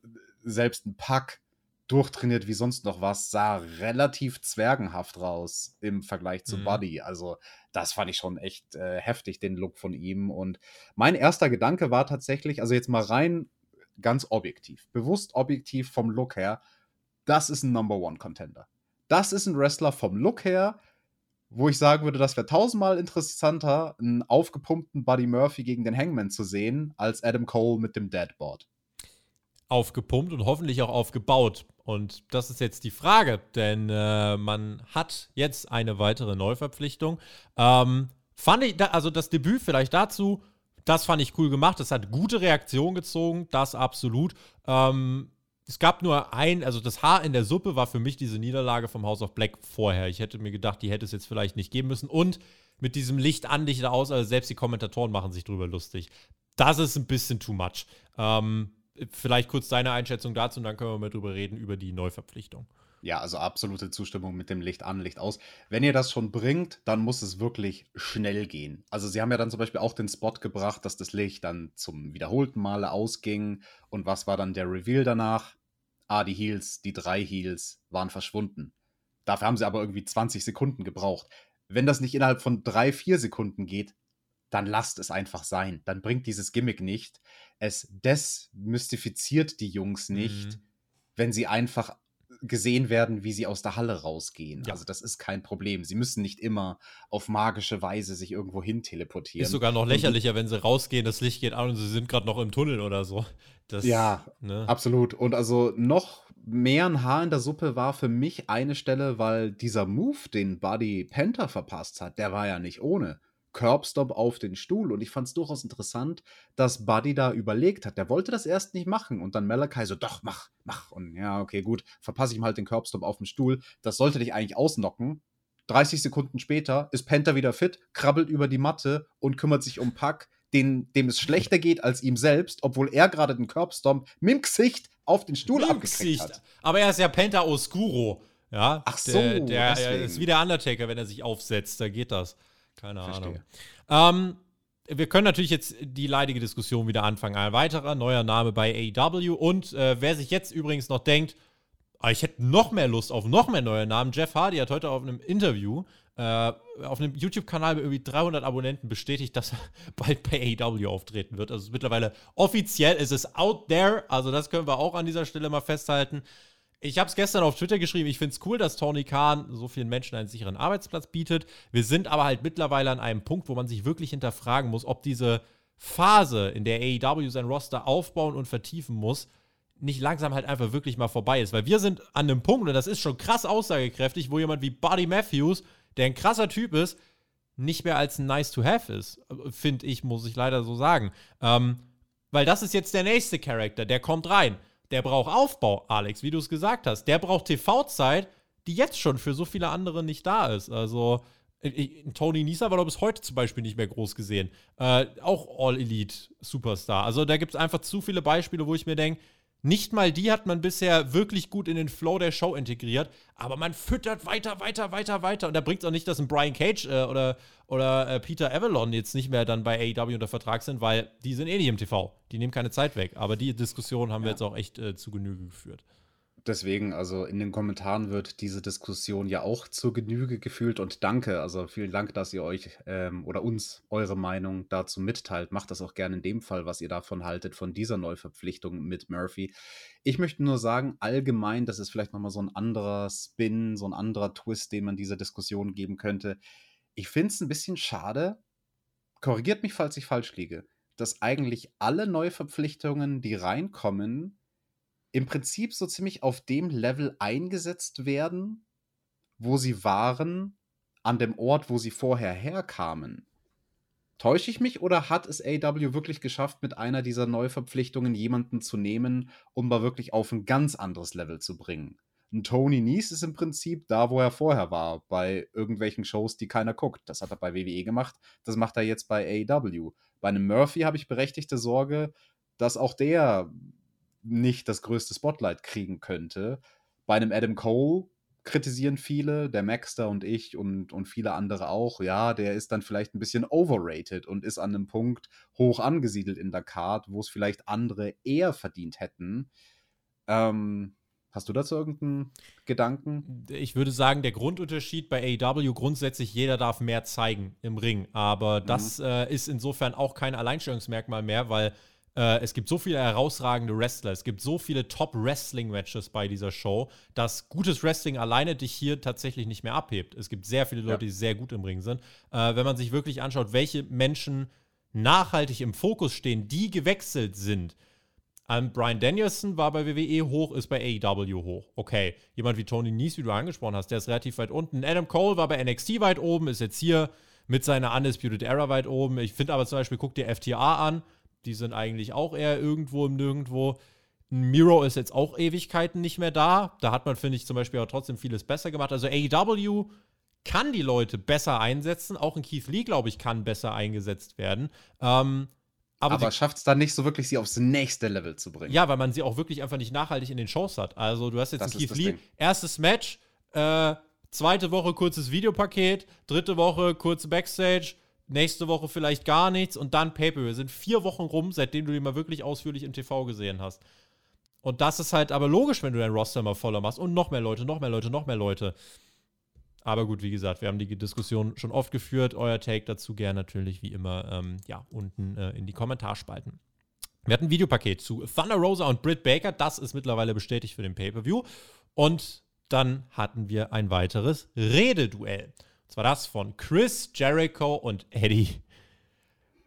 selbst ein Pack durchtrainiert wie sonst noch was, sah relativ zwergenhaft raus im Vergleich zu Mhm. Buddy. Also das fand ich schon echt äh, heftig, den Look von ihm. Und mein erster Gedanke war tatsächlich, also jetzt mal rein ganz objektiv, bewusst objektiv vom Look her, das ist ein Number One Contender. Das ist ein Wrestler vom Look her, wo ich sagen würde, das wäre tausendmal interessanter, einen aufgepumpten Buddy Murphy gegen den Hangman zu sehen, als Adam Cole mit dem Deadboard. Aufgepumpt und hoffentlich auch aufgebaut. Und das ist jetzt die Frage, denn äh, man hat jetzt eine weitere Neuverpflichtung. Ähm, fand ich, da, also das Debüt vielleicht dazu, das fand ich cool gemacht. Das hat gute Reaktion gezogen, das absolut. Ähm, es gab nur ein, also das Haar in der Suppe war für mich diese Niederlage vom House of Black vorher. Ich hätte mir gedacht, die hätte es jetzt vielleicht nicht geben müssen. Und mit diesem Licht an, Licht aus, also selbst die Kommentatoren machen sich drüber lustig. Das ist ein bisschen too much. Ähm, vielleicht kurz deine Einschätzung dazu und dann können wir mal drüber reden, über die Neuverpflichtung. Ja, also absolute Zustimmung mit dem Licht an, Licht aus. Wenn ihr das schon bringt, dann muss es wirklich schnell gehen. Also sie haben ja dann zum Beispiel auch den Spot gebracht, dass das Licht dann zum wiederholten Male ausging. Und was war dann der Reveal danach? Ah, die Heels, die drei Heels waren verschwunden. Dafür haben sie aber irgendwie 20 Sekunden gebraucht. Wenn das nicht innerhalb von drei, vier Sekunden geht, dann lasst es einfach sein. Dann bringt dieses Gimmick nicht. Es desmystifiziert die Jungs nicht, mhm. wenn sie einfach gesehen werden, wie sie aus der Halle rausgehen. Ja. Also das ist kein Problem. Sie müssen nicht immer auf magische Weise sich irgendwo hin teleportieren. Ist sogar noch lächerlicher, wenn sie rausgehen, das Licht geht an und sie sind gerade noch im Tunnel oder so. Das, ja, ne? absolut. Und also noch mehr ein Haar in der Suppe war für mich eine Stelle, weil dieser Move, den Buddy Panther verpasst hat, der war ja nicht ohne. Curbstop auf den Stuhl. Und ich fand es durchaus interessant, dass Buddy da überlegt hat. Der wollte das erst nicht machen. Und dann Malachi so, doch, mach, mach. Und ja, okay, gut, verpasse ich ihm halt den Curbstop auf dem Stuhl. Das sollte dich eigentlich ausnocken. 30 Sekunden später ist Panther wieder fit, krabbelt über die Matte und kümmert sich um Puck, den, dem es schlechter geht als ihm selbst, obwohl er gerade den Curbstomp mit dem Gesicht auf den Stuhl mit abgekriegt hat. Aber er ist ja Penta Oscuro. Ja, Ach so, der, der, der ist wie der Undertaker, wenn er sich aufsetzt, da geht das. Keine Verstehe. Ahnung. Ähm, wir können natürlich jetzt die leidige Diskussion wieder anfangen. Ein weiterer neuer Name bei AEW. Und äh, wer sich jetzt übrigens noch denkt, ah, ich hätte noch mehr Lust auf noch mehr neue Namen. Jeff Hardy hat heute auf einem Interview äh, auf einem YouTube-Kanal mit irgendwie 300 Abonnenten bestätigt, dass er bald bei AEW auftreten wird. Also mittlerweile offiziell ist es out there. Also das können wir auch an dieser Stelle mal festhalten. Ich habe es gestern auf Twitter geschrieben. Ich finde es cool, dass Tony Khan so vielen Menschen einen sicheren Arbeitsplatz bietet. Wir sind aber halt mittlerweile an einem Punkt, wo man sich wirklich hinterfragen muss, ob diese Phase, in der AEW sein Roster aufbauen und vertiefen muss, nicht langsam halt einfach wirklich mal vorbei ist. Weil wir sind an einem Punkt, und das ist schon krass aussagekräftig, wo jemand wie Buddy Matthews, der ein krasser Typ ist, nicht mehr als ein Nice to Have ist. Finde ich, muss ich leider so sagen. Ähm, weil das ist jetzt der nächste Charakter, der kommt rein. Der braucht Aufbau, Alex, wie du es gesagt hast. Der braucht TV-Zeit, die jetzt schon für so viele andere nicht da ist. Also, Tony Nisa war doch bis heute zum Beispiel nicht mehr groß gesehen. Äh, auch All-Elite-Superstar. Also, da gibt es einfach zu viele Beispiele, wo ich mir denke, nicht mal die hat man bisher wirklich gut in den Flow der Show integriert, aber man füttert weiter, weiter, weiter, weiter. Und da bringt es auch nicht, dass ein Brian Cage äh, oder, oder äh, Peter Avalon jetzt nicht mehr dann bei AEW unter Vertrag sind, weil die sind eh nicht im TV. Die nehmen keine Zeit weg. Aber die Diskussion haben ja. wir jetzt auch echt äh, zu Genüge geführt. Deswegen, also in den Kommentaren wird diese Diskussion ja auch zur Genüge gefühlt und danke, also vielen Dank, dass ihr euch ähm, oder uns eure Meinung dazu mitteilt. Macht das auch gerne in dem Fall, was ihr davon haltet, von dieser Neuverpflichtung mit Murphy. Ich möchte nur sagen, allgemein, das ist vielleicht nochmal so ein anderer Spin, so ein anderer Twist, den man dieser Diskussion geben könnte. Ich finde es ein bisschen schade, korrigiert mich, falls ich falsch liege, dass eigentlich alle Neuverpflichtungen, die reinkommen, im Prinzip so ziemlich auf dem Level eingesetzt werden, wo sie waren, an dem Ort, wo sie vorher herkamen. Täusche ich mich oder hat es AW wirklich geschafft, mit einer dieser Neuverpflichtungen jemanden zu nehmen, um mal wirklich auf ein ganz anderes Level zu bringen? Ein Tony Nies ist im Prinzip da, wo er vorher war, bei irgendwelchen Shows, die keiner guckt. Das hat er bei WWE gemacht, das macht er jetzt bei AEW. Bei einem Murphy habe ich berechtigte Sorge, dass auch der nicht das größte Spotlight kriegen könnte. Bei einem Adam Cole kritisieren viele, der Maxter und ich und, und viele andere auch, ja, der ist dann vielleicht ein bisschen overrated und ist an einem Punkt hoch angesiedelt in der Card, wo es vielleicht andere eher verdient hätten. Ähm, Hast du dazu irgendeinen Gedanken? Ich würde sagen, der Grundunterschied bei AEW grundsätzlich, jeder darf mehr zeigen im Ring. Aber das mhm. äh, ist insofern auch kein Alleinstellungsmerkmal mehr, weil äh, es gibt so viele herausragende Wrestler, es gibt so viele Top-Wrestling-Matches bei dieser Show, dass gutes Wrestling alleine dich hier tatsächlich nicht mehr abhebt. Es gibt sehr viele Leute, ja. die sehr gut im Ring sind. Äh, wenn man sich wirklich anschaut, welche Menschen nachhaltig im Fokus stehen, die gewechselt sind, Um, Brian Danielson war bei WWE hoch, ist bei AEW hoch. Okay. Jemand wie Tony Nies, wie du angesprochen hast, der ist relativ weit unten. Adam Cole war bei NXT weit oben, ist jetzt hier mit seiner Undisputed Era weit oben. Ich finde aber zum Beispiel, guck dir FTA an. Die sind eigentlich auch eher irgendwo im Nirgendwo. Miro ist jetzt auch Ewigkeiten nicht mehr da. Da hat man, finde ich, zum Beispiel auch trotzdem vieles besser gemacht. Also AEW kann die Leute besser einsetzen. Auch ein Keith Lee, glaube ich, kann besser eingesetzt werden. Ähm, aber, aber schafft es dann nicht so wirklich, sie aufs nächste Level zu bringen. Ja, weil man sie auch wirklich einfach nicht nachhaltig in den Shows hat. Also du hast jetzt das ein Keith Lee, erstes Match, äh, zweite Woche kurzes Videopaket, dritte Woche kurze Backstage, nächste Woche vielleicht gar nichts und dann Paper. Wir sind vier Wochen rum, seitdem du die mal wirklich ausführlich im TV gesehen hast. Und das ist halt aber logisch, wenn du dein Roster mal voller machst und noch mehr Leute, noch mehr Leute, noch mehr Leute. Aber gut, wie gesagt, wir haben die Diskussion schon oft geführt. Euer Take dazu gerne natürlich wie immer ähm, ja, unten äh, in die Kommentarspalten. Wir hatten ein Videopaket zu Thunder Rosa und Britt Baker. Das ist mittlerweile bestätigt für den Pay-Per-View. Und dann hatten wir ein weiteres Rededuell. Und zwar das von Chris Jericho und Eddie.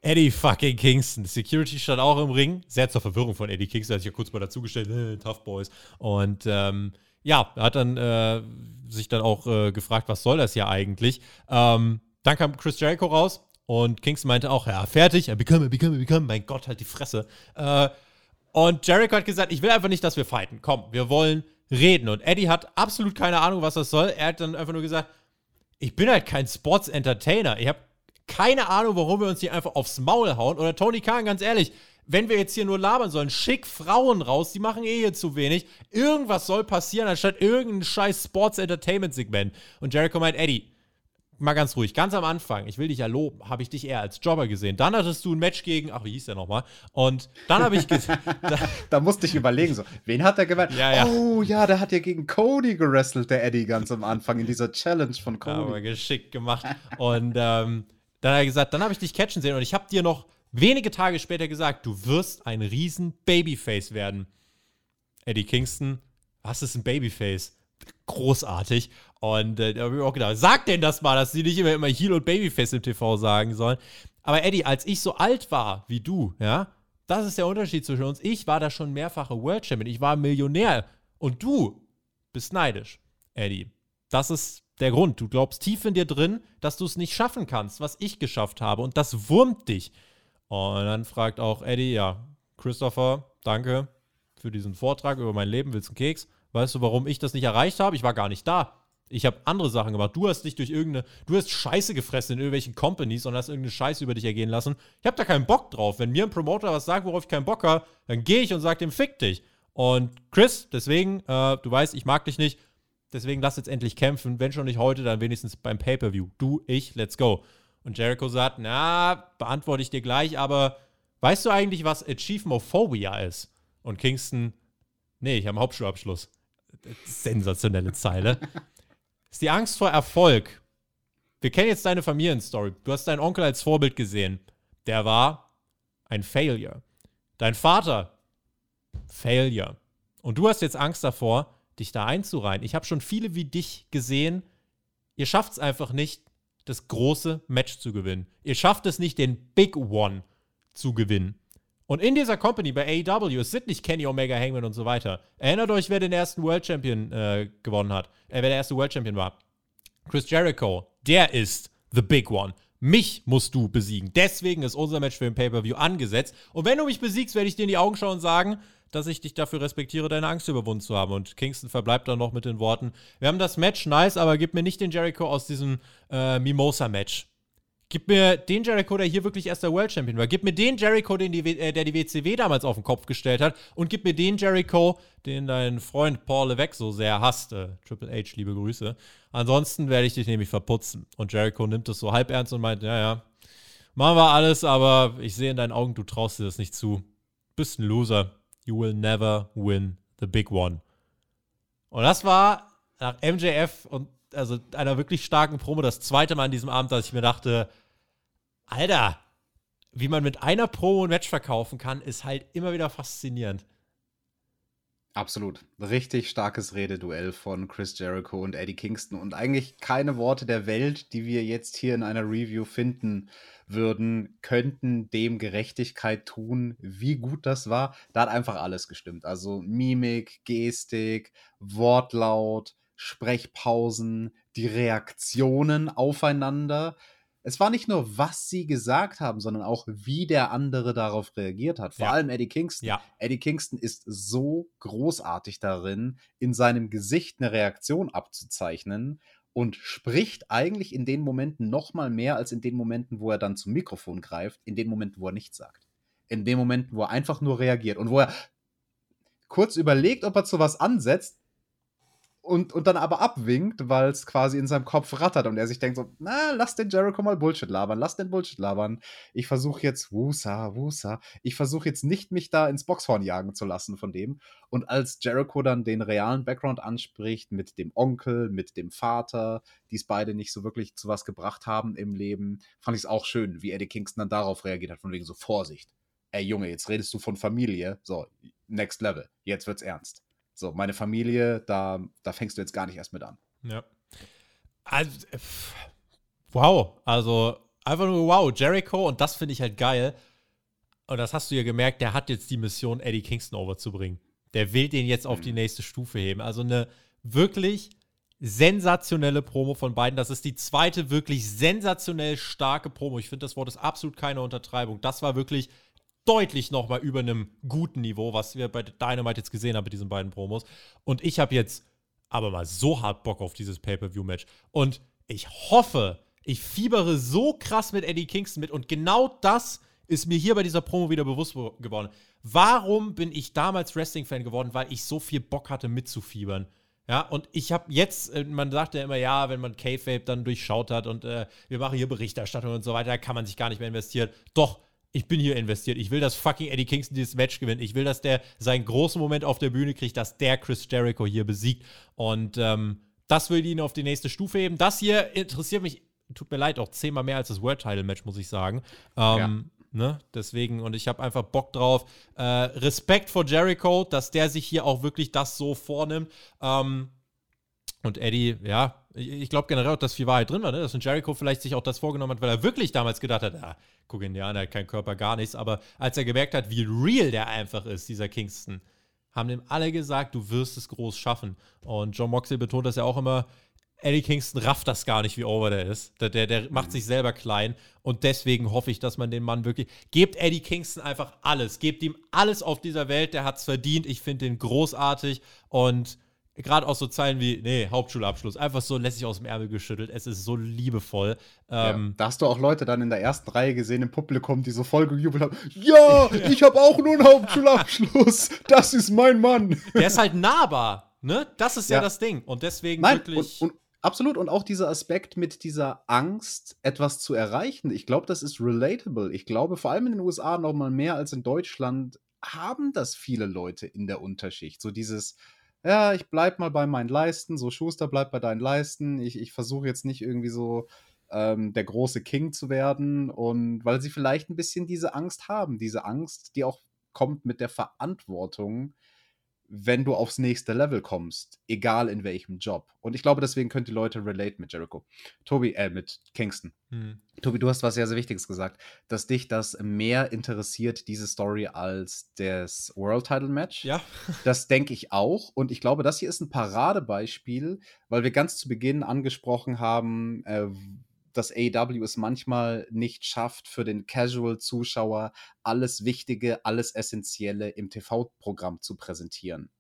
Eddie fucking Kingston. Security stand auch im Ring. Sehr zur Verwirrung von Eddie Kingston. Er hat sich ja kurz mal dazugestellt, äh, Tough Boys. Und ähm, ja, er hat dann äh, sich dann auch äh, gefragt, was soll das ja eigentlich? Ähm, dann kam Chris Jericho raus und Kingston meinte auch, ja, fertig, er become, become, become, mein Gott, halt die Fresse. Äh, und Jericho hat gesagt, ich will einfach nicht, dass wir fighten. Komm, wir wollen reden. Und Eddie hat absolut keine Ahnung, was das soll. Er hat dann einfach nur gesagt, ich bin halt kein Sports Entertainer. Ich habe keine Ahnung, warum wir uns hier einfach aufs Maul hauen. Oder Tony Khan, ganz ehrlich, wenn wir jetzt hier nur labern sollen, schick Frauen raus, die machen eh hier zu wenig. Irgendwas soll passieren, anstatt irgendein scheiß Sports-Entertainment-Segment. Und Jericho meint, Eddie, mal ganz ruhig, ganz am Anfang, ich will dich ja loben, habe ich dich eher als Jobber gesehen. Dann hattest du ein Match gegen, ach, wie hieß der nochmal? Und dann habe ich gesehen. da, da, musste ich überlegen, so, wen hat er gewonnen? Ja, ja. Oh ja, der hat ja gegen Cody gewrestelt, der Eddie, ganz am Anfang in dieser Challenge von Cody. Aber geschickt gemacht. Und ähm, dann hat er gesagt, dann habe ich dich catchen sehen und ich habe dir noch wenige Tage später gesagt, du wirst ein riesen Babyface werden. Eddie Kingston, was ist ein Babyface? Großartig. Und äh, da habe ich auch gedacht, sag denn das mal, dass sie nicht immer, immer Heel und Babyface im TV sagen sollen. Aber Eddie, als ich so alt war wie du, ja, das ist der Unterschied zwischen uns. Ich war da schon mehrfache World Champion. Ich war Millionär. Und du bist neidisch, Eddie. Das ist der Grund. Du glaubst tief in dir drin, dass du es nicht schaffen kannst, was ich geschafft habe. Und das wurmt dich. Und dann fragt auch Eddie, ja, Christopher, danke für diesen Vortrag über mein Leben. Willst du einen Keks? Weißt du, warum ich das nicht erreicht habe? Ich war gar nicht da. Ich habe andere Sachen gemacht. Du hast dich durch irgendeine, du hast Scheiße gefressen in irgendwelchen Companies und hast irgendeine Scheiße über dich ergehen lassen. Ich habe da keinen Bock drauf. Wenn mir ein Promoter was sagt, worauf ich keinen Bock habe, dann gehe ich und sage dem, fick dich. Und Chris, deswegen, äh, du weißt, ich mag dich nicht. Deswegen lass jetzt endlich kämpfen. Wenn schon nicht heute, dann wenigstens beim Pay-Per-View. Du, ich, let's go. Und Jericho sagt, na, beantworte ich dir gleich, aber weißt du eigentlich, was Achievemophobia ist? Und Kingston, nee, ich habe einen Hauptschulabschluss. Sensationelle Zeile. ist die Angst vor Erfolg. Wir kennen jetzt deine Familienstory. Du hast deinen Onkel als Vorbild gesehen. Der war ein Failure. Dein Vater, Failure. Und du hast jetzt Angst davor, dich da einzureihen. Ich habe schon viele wie dich gesehen. Ihr schafft es einfach nicht, das große Match zu gewinnen. Ihr schafft es nicht, den Big One zu gewinnen. Und in dieser Company bei AEW, es sind nicht Kenny Omega, Hangman und so weiter. Erinnert euch, wer den ersten World Champion äh, gewonnen hat. Äh, wer der erste World Champion war. Chris Jericho. Der ist the Big One. Mich musst du besiegen. Deswegen ist unser Match für den Pay-Per-View angesetzt. Und wenn du mich besiegst, werde ich dir in die Augen schauen und sagen, dass ich dich dafür respektiere, deine Angst überwunden zu haben. Und Kingston verbleibt dann noch mit den Worten: Wir haben das Match, nice, aber gib mir nicht den Jericho aus diesem äh, Mimosa-Match. Gib mir den Jericho, der hier wirklich erster World Champion war. Gib mir den Jericho, den die, äh, der die WCW damals auf den Kopf gestellt hat. Und gib mir den Jericho, den dein Freund Paul Levesque so sehr hasst. Äh, Triple H, liebe Grüße. Ansonsten werde ich dich nämlich verputzen. Und Jericho nimmt es so halb ernst und meint, ja, ja, machen wir alles, aber ich sehe in deinen Augen, du traust dir das nicht zu. Bist ein Loser. You will never win the big one. Und das war nach MJF und also einer wirklich starken Promo das zweite Mal an diesem Abend, dass ich mir dachte, Alter, wie man mit einer Promo ein Match verkaufen kann, ist halt immer wieder faszinierend. Absolut. Richtig starkes Rededuell von Chris Jericho und Eddie Kingston. Und eigentlich keine Worte der Welt, die wir jetzt hier in einer Review finden würden, könnten dem Gerechtigkeit tun, wie gut das war. Da hat einfach alles gestimmt. Also Mimik, Gestik, Wortlaut, Sprechpausen, die Reaktionen aufeinander es war nicht nur, was sie gesagt haben, sondern auch, wie der andere darauf reagiert hat. Vor ja. allem Eddie Kingston. Ja. Eddie Kingston ist so großartig darin, in seinem Gesicht eine Reaktion abzuzeichnen und spricht eigentlich in den Momenten noch mal mehr als in den Momenten, wo er dann zum Mikrofon greift, in den Momenten, wo er nichts sagt. In den Momenten, wo er einfach nur reagiert und wo er kurz überlegt, ob er zu was ansetzt, und, und dann aber abwinkt, weil es quasi in seinem Kopf rattert und er sich denkt so, na, lass den Jericho mal Bullshit labern, lass den Bullshit labern. Ich versuche jetzt, Wusa, Wusa, ich versuche jetzt nicht, mich da ins Boxhorn jagen zu lassen von dem. Und als Jericho dann den realen Background anspricht mit dem Onkel, mit dem Vater, die es beide nicht so wirklich zu was gebracht haben im Leben, fand ich es auch schön, wie Eddie Kingston dann darauf reagiert hat, von wegen so Vorsicht. Ey Junge, jetzt redest du von Familie, so, next level, jetzt wird's ernst. So, meine Familie, da, da fängst du jetzt gar nicht erst mit an. Ja. Also, wow. Also, einfach nur wow. Jericho, und das finde ich halt geil. Und das hast du ja gemerkt, der hat jetzt die Mission, Eddie Kingston overzubringen. Der will den jetzt auf die mhm. nächste Stufe heben. Also eine wirklich sensationelle Promo von beiden. Das ist die zweite wirklich sensationell starke Promo. Ich finde, das Wort ist absolut keine Untertreibung. Das war wirklich deutlich nochmal über einem guten Niveau, was wir bei Dynamite jetzt gesehen haben mit diesen beiden Promos. Und ich habe jetzt aber mal so hart Bock auf dieses Pay-Per-View-Match. Und ich hoffe, ich fiebere so krass mit Eddie Kingston mit. Und genau das ist mir hier bei dieser Promo wieder bewusst geworden. Warum bin ich damals Wrestling-Fan geworden? Weil ich so viel Bock hatte mitzufiebern. Ja, und ich habe jetzt, äh, man sagt ja immer, ja, wenn man K-Fape dann durchschaut hat und äh, wir machen hier Berichterstattung und so weiter, kann man sich gar nicht mehr investieren. Doch, ich bin hier investiert. Ich will, dass fucking Eddie Kingston dieses Match gewinnt. Ich will, dass der seinen großen Moment auf der Bühne kriegt, dass der Chris Jericho hier besiegt. Und ähm, das will ihn auf die nächste Stufe heben. Das hier interessiert mich, tut mir leid, auch zehnmal mehr als das World Title Match, muss ich sagen. Ähm, ja. Ne? Deswegen, und ich habe einfach Bock drauf. Äh, Respekt vor Jericho, dass der sich hier auch wirklich das so vornimmt. Ähm, und Eddie, ja, ich glaube generell auch, dass viel Wahrheit drin war, ne? dass ein Jericho vielleicht sich auch das vorgenommen hat, weil er wirklich damals gedacht hat, ah, guck ihn dir an, er hat keinen Körper, gar nichts. Aber als er gemerkt hat, wie real der einfach ist, dieser Kingston, haben dem alle gesagt, du wirst es groß schaffen. Und John Moxley betont das ja auch immer, Eddie Kingston rafft das gar nicht, wie over der ist. Der, der, der macht sich selber klein. Und deswegen hoffe ich, dass man den Mann wirklich. Gebt Eddie Kingston einfach alles. Gebt ihm alles auf dieser Welt. Der hat es verdient. Ich finde den großartig. Und gerade auch so Zeilen wie, nee, Hauptschulabschluss, einfach so lässig aus dem Ärmel geschüttelt. Es ist so liebevoll. Ähm, ja, da hast du auch Leute dann in der ersten Reihe gesehen im Publikum, die so voll gejubelt haben. Ja, ich habe auch nur einen Hauptschulabschluss. Das ist mein Mann. Der ist halt nahbar, ne? Das ist ja, ja das Ding. Und deswegen Nein, wirklich. Und, und, absolut. Und auch dieser Aspekt mit dieser Angst, etwas zu erreichen. Ich glaube, das ist relatable. Ich glaube, vor allem in den USA noch mal mehr als in Deutschland haben das viele Leute in der Unterschicht. So dieses ja, ich bleib mal bei meinen Leisten, so Schuster bleibt bei deinen Leisten. Ich, ich versuche jetzt nicht irgendwie so ähm, der große King zu werden und weil sie vielleicht ein bisschen diese Angst haben, diese Angst, die auch kommt mit der Verantwortung, wenn du aufs nächste Level kommst, egal in welchem Job. Und ich glaube, deswegen können die Leute relate mit Jericho. Tobi, äh, mit Kingston. Hm. Tobi, du hast was sehr, sehr Wichtiges gesagt, dass dich das mehr interessiert, diese Story, als das World Title Match. Ja. das denke ich auch. Und ich glaube, das hier ist ein Paradebeispiel, weil wir ganz zu Beginn angesprochen haben, äh, dass AEW es manchmal nicht schafft, für den Casual-Zuschauer alles Wichtige, alles Essentielle im TV-Programm zu präsentieren.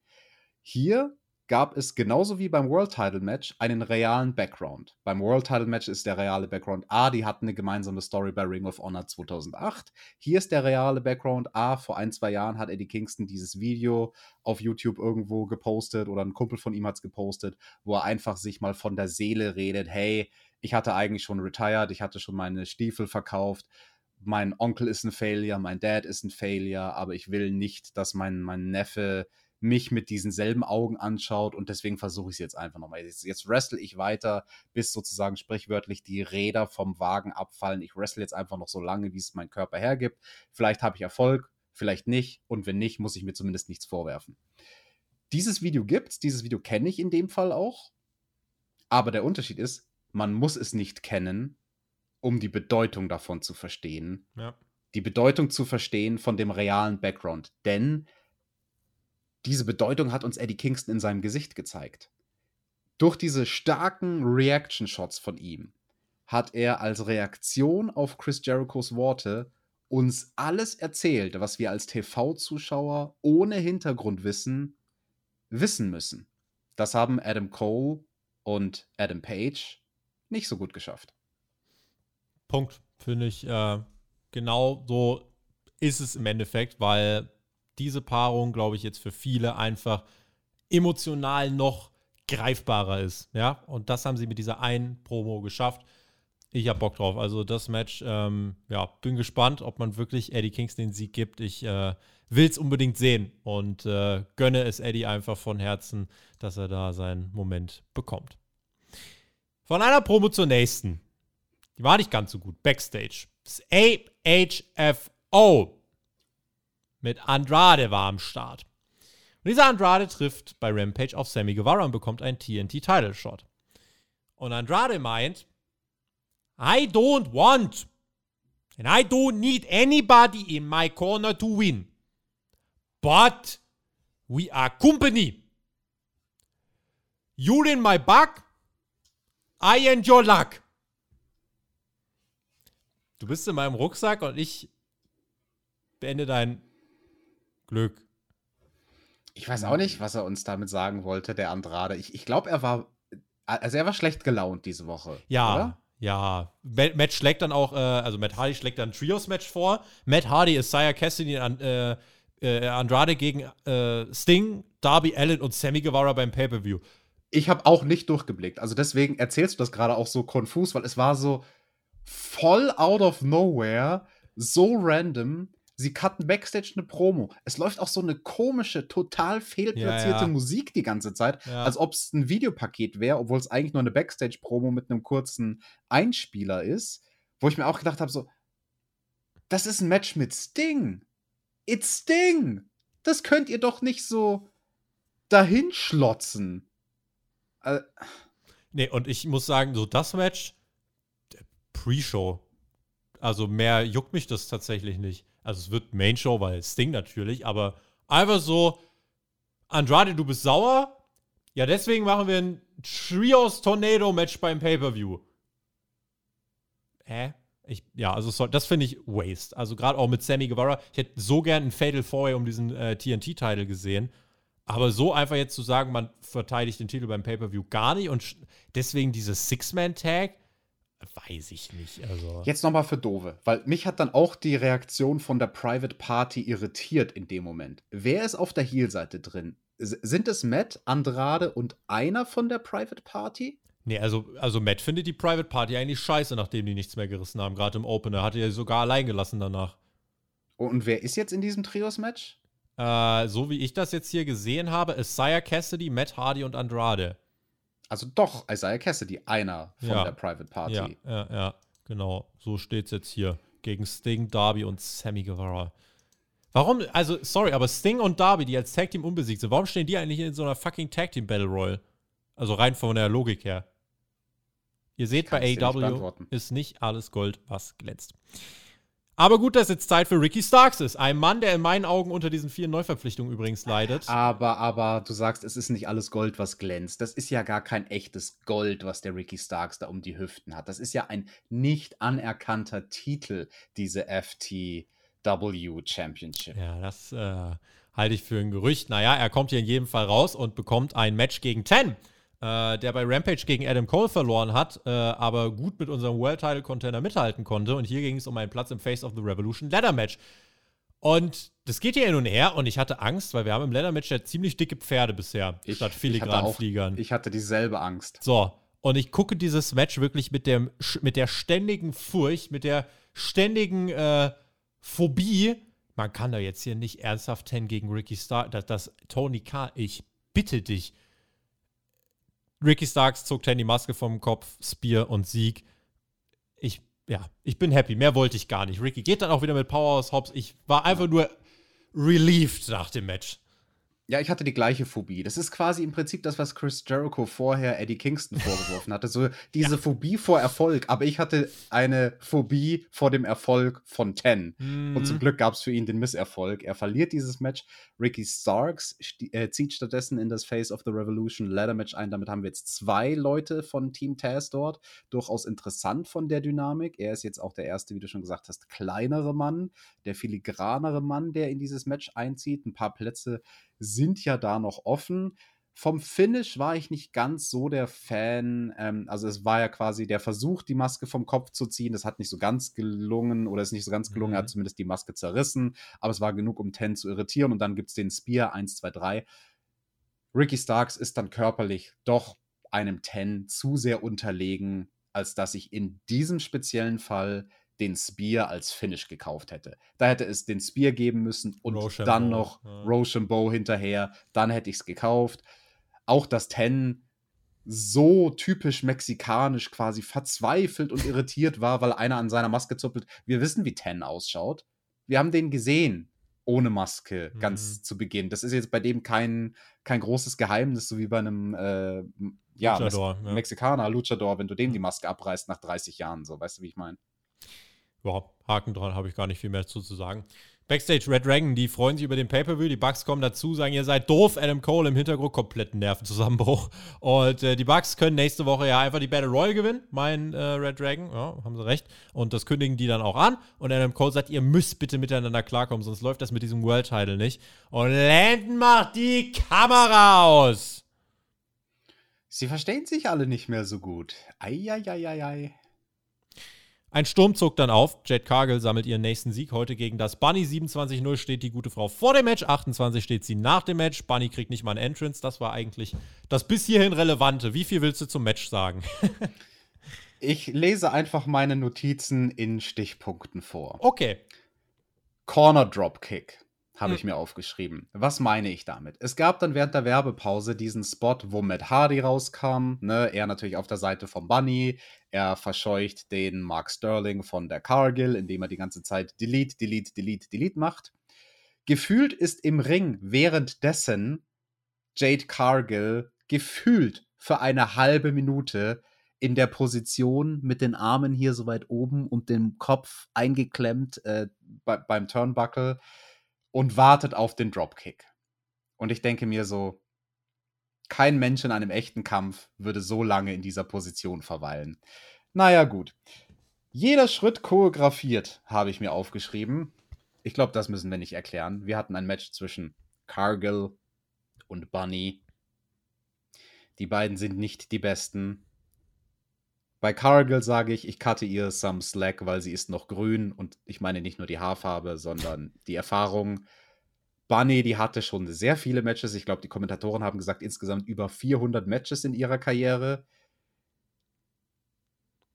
Hier gab es genauso wie beim World Title Match einen realen Background. Beim World Title Match ist der reale Background A, die hatten eine gemeinsame Story bei Ring of Honor 2008. Hier ist der reale Background A, vor ein, zwei Jahren hat Eddie Kingston dieses Video auf YouTube irgendwo gepostet oder ein Kumpel von ihm hat es gepostet, wo er einfach sich mal von der Seele redet, hey, ich hatte eigentlich schon retired, ich hatte schon meine Stiefel verkauft. Mein Onkel ist ein Failure, mein Dad ist ein Failure, aber ich will nicht, dass mein, mein Neffe mich mit diesen selben Augen anschaut und deswegen versuche ich es jetzt einfach nochmal. Jetzt, jetzt wrestle ich weiter, bis sozusagen sprichwörtlich die Räder vom Wagen abfallen. Ich wrestle jetzt einfach noch so lange, wie es mein Körper hergibt. Vielleicht habe ich Erfolg, vielleicht nicht und wenn nicht, muss ich mir zumindest nichts vorwerfen dieses Video gibt's, dieses Video kenne ich in dem Fall auch. Aber der Unterschied ist, man muss es nicht kennen, um die Bedeutung davon zu verstehen. Ja. Die Bedeutung zu verstehen von dem realen Background. Denn diese Bedeutung hat uns Eddie Kingston in seinem Gesicht gezeigt. Durch diese starken Reaction-Shots von ihm hat er als Reaktion auf Chris Jerichos Worte uns alles erzählt, was wir als TV-Zuschauer ohne Hintergrundwissen wissen müssen. Das haben Adam Cole und Adam Page nicht so gut geschafft. Punkt. Finde ich, äh, genau so ist es im Endeffekt, weil diese Paarung, glaube ich, jetzt für viele einfach emotional noch greifbarer ist. Ja, und das haben sie mit dieser einen Promo geschafft. Ich habe Bock drauf. Also das Match, ähm, ja, bin gespannt, ob man wirklich Eddie Kingston den Sieg gibt. Ich äh, will es unbedingt sehen und äh, gönne es Eddie einfach von Herzen, dass er da seinen Moment bekommt. Von einer Promo zur nächsten. Die war nicht ganz so gut. Backstage. Das AHFO mit Andrade war am Start. Und dieser Andrade trifft bei Rampage auf Sammy Guevara und bekommt einen TNT-Title-Shot. Und Andrade meint, I don't want and I don't need anybody in my corner to win. But we are company. You're in my back. I and your luck. Du bist in meinem Rucksack und ich beende dein Glück. Ich weiß auch nicht, was er uns damit sagen wollte, der Andrade. Ich, ich glaube, er war. Also er war schlecht gelaunt diese Woche. Ja, Oder? ja. Matt, Matt schlägt dann auch, äh, also Matt Hardy schlägt dann ein Trios-Match vor. Matt Hardy ist Saya Cassidy an, äh, äh, Andrade gegen äh, Sting, Darby Allen und Sammy Guevara beim Pay-Per-View. Ich habe auch nicht durchgeblickt. Also deswegen erzählst du das gerade auch so konfus, weil es war so voll out of nowhere, so random. Sie cutten Backstage eine Promo. Es läuft auch so eine komische, total fehlplatzierte Ja, ja. Musik die ganze Zeit, Ja. als ob es ein Videopaket wäre, obwohl es eigentlich nur eine Backstage-Promo mit einem kurzen Einspieler ist, wo ich mir auch gedacht habe, so, das ist ein Match mit Sting. It's Sting. Das könnt ihr doch nicht so dahinschlotzen. Äh, Nee, und ich muss sagen, so das Match, Pre-Show, also mehr juckt mich das tatsächlich nicht. Also es wird Main-Show, weil Sting natürlich, aber einfach so, Andrade, du bist sauer? Ja, deswegen machen wir ein Trios-Tornado-Match beim Pay-Per-View. Hä? Ich, ja, also so, das finde ich Waste. Also gerade auch mit Sammy Guevara. Ich hätte so gern ein Fatal Four um diesen äh, TNT-Titel gesehen. Aber so einfach jetzt zu sagen, man verteidigt den Titel beim Pay-Per-View gar nicht und deswegen dieses Six-Man-Tag, weiß ich nicht. Also. Jetzt nochmal für Dove, weil mich hat dann auch die Reaktion von der Private Party irritiert in dem Moment. Wer ist auf der Heel-Seite drin? Sind es Matt, Andrade und einer von der Private Party? Nee, also, also Matt findet die Private Party eigentlich scheiße, nachdem die nichts mehr gerissen haben, gerade im Opener. Hat er sogar allein gelassen danach. Und wer ist jetzt in diesem Trios-Match? Äh, so wie ich das jetzt hier gesehen habe, Saya Cassidy, Matt Hardy und Andrade. Also doch, Isaiah Cassidy, einer von Ja. der Private Party. Ja, ja, ja, genau. So steht's jetzt hier. Gegen Sting, Darby und Sammy Guevara. Warum, also, sorry, aber Sting und Darby, die als Tag Team unbesiegt sind, warum stehen die eigentlich in so einer fucking Tag Team Battle Royal? Also rein von der Logik her. Ihr seht, bei dir nicht beantworten. ist nicht alles Gold, was glänzt. Aber gut, dass jetzt Zeit für Ricky Starks ist. Ein Mann, der in meinen Augen unter diesen vielen Neuverpflichtungen übrigens leidet. Aber, aber du sagst, es ist nicht alles Gold, was glänzt. Das ist ja gar kein echtes Gold, was der Ricky Starks da um die Hüften hat. Das ist ja ein nicht anerkannter Titel, diese FTW Championship. Ja, das äh, halte ich für ein Gerücht. Naja, er kommt hier in jedem Fall raus und bekommt ein Match gegen Ten, äh, der bei Rampage gegen Adam Cole verloren hat, äh, aber gut mit unserem World Title Contender mithalten konnte. Und hier ging es um einen Platz im Face of the Revolution Ladder Match. Und das geht hier hin und her und ich hatte Angst, weil wir haben im Ladder Match ja ziemlich dicke Pferde bisher, statt hatte auch- Filigranfliegern. Ich hatte dieselbe Angst. So, und ich gucke dieses Match wirklich mit, dem, mit der ständigen Furcht, mit der ständigen äh, Phobie. Man kann da jetzt hier nicht ernsthaft 10 gegen Ricky Stark, das, das Tony Khan, ich bitte dich. Ricky Starks zog 10 die Maske vom Kopf, Spear und Sieg. Ich, ja, ich bin happy. Mehr wollte ich gar nicht. Ricky geht dann auch wieder mit Powerhouse Hobbs. Ich war einfach nur relieved nach dem Match. Ja, ich hatte die gleiche Phobie. Das ist quasi im Prinzip das, was Chris Jericho vorher Eddie Kingston vorgeworfen hatte. So diese ja. Phobie vor Erfolg. Aber ich hatte eine Phobie vor dem Erfolg von Ten. Mhm. Und zum Glück gab es für ihn den Misserfolg. Er verliert dieses Match. Ricky Starks äh, zieht stattdessen in das Face of the Revolution Ladder Match ein. Damit haben wir jetzt zwei Leute von Team Taz dort. Durchaus interessant von der Dynamik. Er ist jetzt auch der erste, wie du schon gesagt hast, kleinere Mann, der filigranere Mann, der in dieses Match einzieht. Ein paar Plätze sind ja da noch offen. Vom Finish war ich nicht ganz so der Fan. Ähm, also es war ja quasi der Versuch, die Maske vom Kopf zu ziehen. Das hat nicht so ganz gelungen oder ist nicht so ganz gelungen. Mhm. Er hat mhm. zumindest die Maske zerrissen. Aber es war genug, um Ten zu irritieren. Und dann gibt es den Spear 1, 2, 3. Ricky Starks ist dann körperlich doch einem Ten zu sehr unterlegen, als dass ich in diesem speziellen Fall den Spear als Finish gekauft hätte. Da hätte es den Spear geben müssen und Rochambeau, dann noch ja. Rochambeau hinterher. Dann hätte ich es gekauft. Auch das Ten so typisch mexikanisch quasi verzweifelt und irritiert war, weil einer an seiner Maske zuppelt. Wir wissen, wie Ten ausschaut. Wir haben den gesehen ohne Maske ganz mhm. zu Beginn. Das ist jetzt bei dem kein, kein großes Geheimnis, so wie bei einem äh, ja, Luchador, Mes ja. Mexikaner, Luchador, wenn du dem die Maske abreißt nach 30 Jahren. So, weißt du, wie ich meine? Ja, Haken dran, habe ich gar nicht viel mehr zu, zu sagen. Backstage Red Dragon, die freuen sich über den Pay-Per-View. Die Bucks kommen dazu, sagen, ihr seid doof. Adam Cole im Hintergrund, kompletten Nervenzusammenbruch. Und äh, die Bucks können nächste Woche ja einfach die Battle Royal gewinnen, mein äh, Red Dragon. Ja, haben sie recht. Und das kündigen die dann auch an. Und Adam Cole sagt, ihr müsst bitte miteinander klarkommen, sonst läuft das mit diesem World Title nicht. Und Landon macht die Kamera aus. Sie verstehen sich alle nicht mehr so gut. Eieieiei. Ein Sturm zog dann auf. Jade Cargill sammelt ihren nächsten Sieg heute gegen das Bunny. 27-0 steht die gute Frau vor dem Match, 28 steht sie nach dem Match. Bunny kriegt nicht mal ein Entrance. Das war eigentlich das bis hierhin Relevante. Wie viel willst du zum Match sagen? ich lese einfach meine Notizen in Stichpunkten vor. Okay. Corner Dropkick habe hm. ich mir aufgeschrieben. Was meine ich damit? Es gab dann während der Werbepause diesen Spot, wo Matt Hardy rauskam. Ne? Er natürlich auf der Seite von Bunny. Er verscheucht den Mark Sterling von der Cargill, indem er die ganze Zeit Delete, Delete, Delete, Delete macht. Gefühlt ist im Ring währenddessen Jade Cargill gefühlt für eine halbe Minute in der Position mit den Armen hier so weit oben und dem Kopf eingeklemmt äh, bei, beim Turnbuckle und wartet auf den Dropkick. Und ich denke mir so, kein Mensch in einem echten Kampf würde so lange in dieser Position verweilen. Naja, gut. Jeder Schritt choreografiert, habe ich mir aufgeschrieben. Ich glaube, das müssen wir nicht erklären. Wir hatten ein Match zwischen Cargill und Bunny. Die beiden sind nicht die besten. Bei Cargill sage ich, ich cutte ihr some slack, weil sie ist noch grün und ich meine nicht nur die Haarfarbe, sondern die Erfahrung. Bunny, die hatte schon sehr viele Matches. Ich glaube, die Kommentatoren haben gesagt, insgesamt über 400 Matches in ihrer Karriere.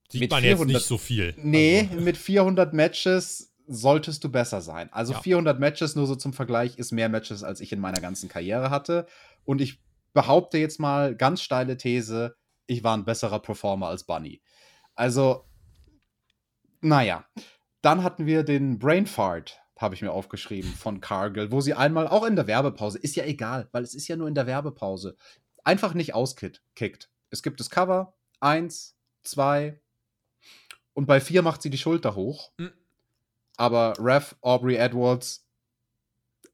Sieht mit man 400, jetzt nicht so viel. Nee, also. mit 400 Matches solltest du besser sein. Also ja. 400 Matches, nur so zum Vergleich, ist mehr Matches, als ich in meiner ganzen Karriere hatte. Und ich behaupte jetzt mal, ganz steile These, ich war ein besserer Performer als Bunny. Also, naja. Dann hatten wir den Brainfart, habe ich mir aufgeschrieben, von Cargill, wo sie einmal, auch in der Werbepause, ist ja egal, weil es ist ja nur in der Werbepause, einfach nicht auskickt. Es gibt das Cover, eins, zwei, und bei vier macht sie die Schulter hoch. Mhm. Aber Ref Aubrey Edwards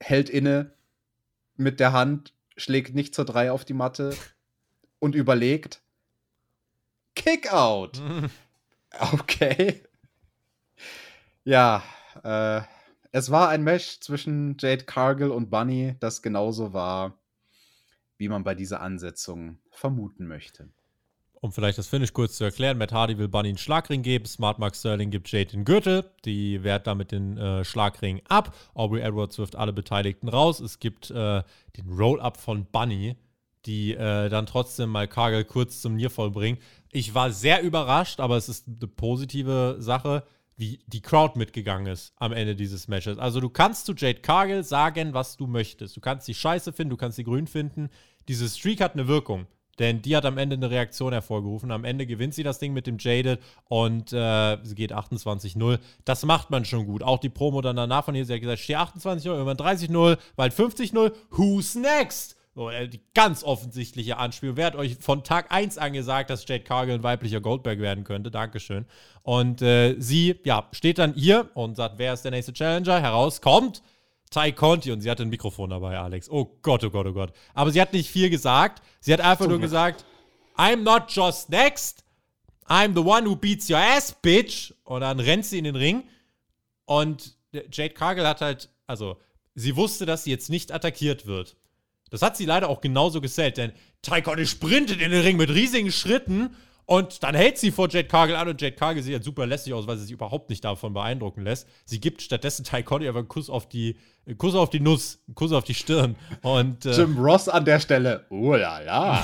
hält inne mit der Hand, schlägt nicht zur drei auf die Matte und überlegt, Kickout. Okay. Ja, äh, es war ein Match zwischen Jade Cargill und Bunny, das genauso war, wie man bei dieser Ansetzung vermuten möchte. Um vielleicht das Finish kurz zu erklären, Matt Hardy will Bunny einen Schlagring geben, Smart Mark Sterling gibt Jade den Gürtel, die wehrt damit den äh, Schlagring ab, Aubrey Edwards wirft alle Beteiligten raus, es gibt äh, den Roll-Up von Bunny, die äh, dann trotzdem mal Cargill kurz zum Nierfall bringen. Ich war sehr überrascht, aber es ist eine positive Sache, wie die Crowd mitgegangen ist am Ende dieses Matches. Also du kannst zu Jade Cargill sagen, was du möchtest. Du kannst sie scheiße finden, du kannst sie grün finden. Diese Streak hat eine Wirkung. Denn die hat am Ende eine Reaktion hervorgerufen. Am Ende gewinnt sie das Ding mit dem Jaded und äh, sie geht 28-0. Das macht man schon gut. Auch die Promo dann danach von ihr, sie hat gesagt, steh 28-0, irgendwann 30-0, bald 50-0. Who's next? So, äh, die ganz offensichtliche Anspielung. Wer hat euch von Tag 1 angesagt, dass Jade Cargill ein weiblicher Goldberg werden könnte? Dankeschön. Und äh, sie, ja, steht dann hier und sagt, wer ist der nächste Challenger? Herauskommt Ty Conti und sie hatte ein Mikrofon dabei, Alex. Oh Gott, oh Gott, oh Gott. Aber sie hat nicht viel gesagt. Sie hat einfach nur gesagt, I'm not just next. I'm the one who beats your ass, bitch. Und dann rennt sie in den Ring. Und Jade Cargill hat halt, also, sie wusste, dass sie jetzt nicht attackiert wird. Das hat sie leider auch genauso gesellt, denn Ty Conti sprintet in den Ring mit riesigen Schritten und dann hält sie vor Jade Cargill an und Jade Cargill sieht halt super lässig aus, weil sie sich überhaupt nicht davon beeindrucken lässt. Sie gibt stattdessen Ty Conti einfach einen Kuss auf die, einen Kuss auf die Nuss, einen Kuss auf die Stirn. Und, äh, Jim Ross an der Stelle. Oh la la.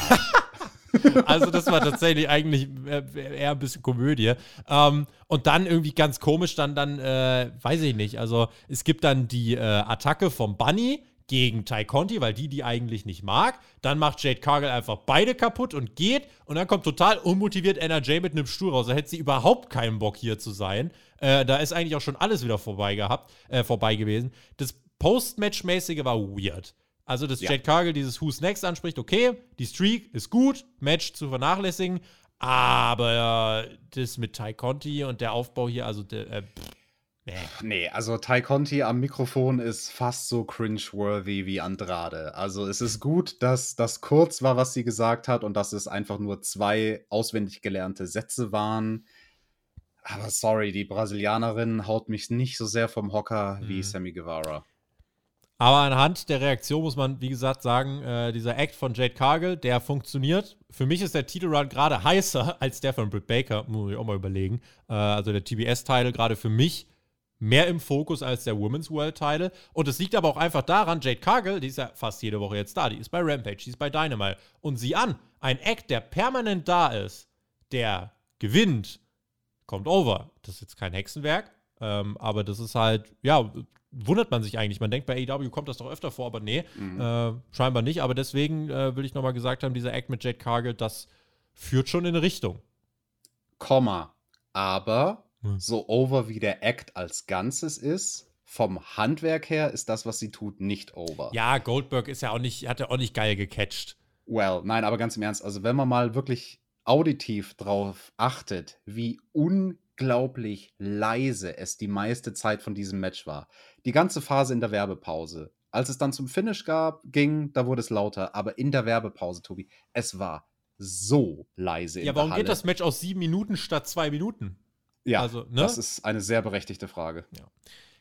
also das war tatsächlich eigentlich eher ein bisschen Komödie. Ähm, und dann irgendwie ganz komisch, dann, dann äh, weiß ich nicht. Also es gibt dann die äh, Attacke vom Bunny, gegen Ty Conti, weil die die eigentlich nicht mag. Dann macht Jade Cargill einfach beide kaputt und geht. Und dann kommt total unmotiviert NRJ mit einem Stuhl raus. Da hätte sie überhaupt keinen Bock hier zu sein. Äh, da ist eigentlich auch schon alles wieder vorbei gehabt, äh, vorbei gewesen. Das Post-Match-mäßige war weird. Also, dass ja. Jade Cargill dieses Who's Next anspricht, okay, die Streak ist gut, Match zu vernachlässigen, aber das mit Ty Conti und der Aufbau hier, also der, äh, Nee. nee, also Ty Conti am Mikrofon ist fast so cringe-worthy wie Andrade. Also es ist gut, dass das kurz war, was sie gesagt hat und dass es einfach nur zwei auswendig gelernte Sätze waren. Aber sorry, die Brasilianerin haut mich nicht so sehr vom Hocker mhm. wie Sammy Guevara. Aber anhand der Reaktion muss man, wie gesagt, sagen, äh, dieser Act von Jade Cargill, der funktioniert. Für mich ist der Titelrun gerade heißer als der von Britt Baker, muss ich auch mal überlegen. Äh, also der TBS-Title gerade für mich mehr im Fokus als der Women's World Title. Und es liegt aber auch einfach daran, Jade Cargill, die ist ja fast jede Woche jetzt da, die ist bei Rampage, die ist bei Dynamite. Und sieh an, ein Act, der permanent da ist, der gewinnt, kommt over. Das ist jetzt kein Hexenwerk, ähm, aber das ist halt, ja, wundert man sich eigentlich. Man denkt, bei AEW kommt das doch öfter vor, aber nee, mhm. äh, scheinbar nicht. Aber deswegen äh, will ich nochmal gesagt haben, dieser Act mit Jade Cargill, das führt schon in eine Richtung. Komma. Aber so over wie der Act als Ganzes ist, vom Handwerk her ist das, was sie tut, nicht over. Ja, Goldberg ist ja auch nicht, hat ja auch nicht geil gecatcht. Well, nein, aber ganz im Ernst, also wenn man mal wirklich auditiv drauf achtet, wie unglaublich leise es die meiste Zeit von diesem Match war. Die ganze Phase in der Werbepause. Als es dann zum Finish gab, ging, da wurde es lauter, aber in der Werbepause, Tobi, es war so leise. Ja, warum geht das Match aus sieben Minuten statt zwei Minuten? Ja, also, ne? das ist eine sehr berechtigte Frage. Ja.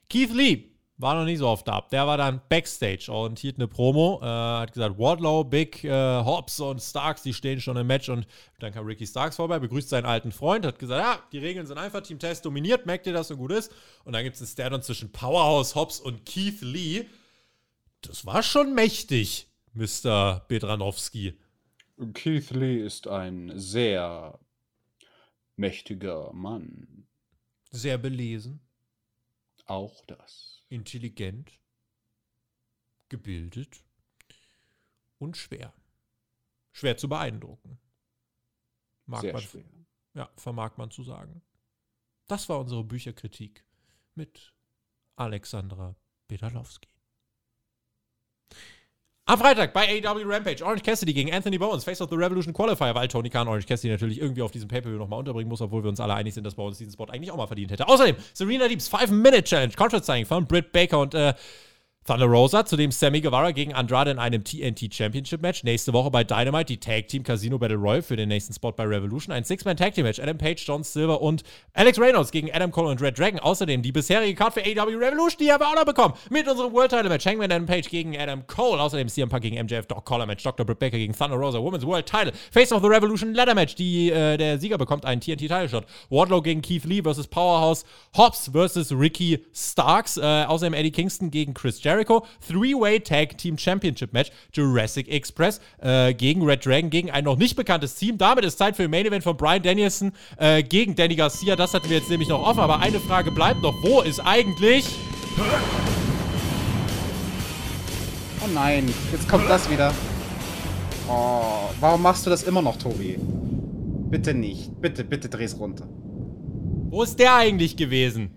Keith Lee war noch nicht so oft da. Der war dann Backstage und hielt eine Promo. Äh, hat gesagt, Wardlow, Big, äh, Hobbs und Starks, die stehen schon im Match. Und dann kam Ricky Starks vorbei, begrüßt seinen alten Freund, hat gesagt, ja, die Regeln sind einfach, Team Test dominiert, merkt ihr, dass so gut ist. Und dann gibt es einen Stand zwischen Powerhouse Hobbs und Keith Lee. Das war schon mächtig, Mr. Bedranowski. Keith Lee ist ein sehr mächtiger Mann. Sehr belesen. Auch das. Intelligent. Gebildet. Und schwer. Schwer zu beeindrucken. Mag Sehr man, schwer. Ja, vermag man zu sagen. Das war unsere Bücherkritik mit Alexandra Bedalowski. Am Freitag bei AEW Rampage, Orange Cassidy gegen Anthony Bowens, Face of the Revolution Qualifier, weil Tony Khan Orange Cassidy natürlich irgendwie auf diesem Pay-Per-View nochmal unterbringen muss, obwohl wir uns alle einig sind, dass Bowens diesen Spot eigentlich auch mal verdient hätte. Außerdem Serena Deeps 5-Minute-Challenge, Contract-Signing von Britt Baker und äh, Thunder Rosa, zudem Sammy Guevara gegen Andrade in einem TNT Championship Match. Nächste Woche bei Dynamite die Tag Team Casino Battle Royale für den nächsten Spot bei Revolution. Ein Six-Man Tag Team Match. Adam Page, John Silver und Alex Reynolds gegen Adam Cole und Red Dragon. Außerdem die bisherige Card für AW Revolution, die haben wir auch noch bekommen. Mit unserem World Title Match. Hangman Adam Page gegen Adam Cole. Außerdem CM Punk gegen MJF Doc Collar Match. Dr. Britt Baker gegen Thunder Rosa. Women's World Title. Face of the Revolution Ladder Match. Die, äh, der Sieger bekommt einen TNT Title Shot. Wardlow gegen Keith Lee versus Powerhouse. Hobbs versus Ricky Starks. Äh, außerdem Eddie Kingston gegen Chris Jericho. Three Three-Way Tag Team Championship Match Jurassic Express äh, gegen Red Dragon, gegen ein noch nicht bekanntes Team. Damit ist Zeit für ein Main Event von Brian Danielson äh, gegen Danny Garcia. Das hatten wir jetzt nämlich noch offen, aber eine Frage bleibt noch. Wo ist eigentlich. Oh nein, jetzt kommt das wieder. Oh, warum machst du das immer noch, Tobi? Bitte nicht. Bitte, bitte dreh's runter. Wo ist der eigentlich gewesen?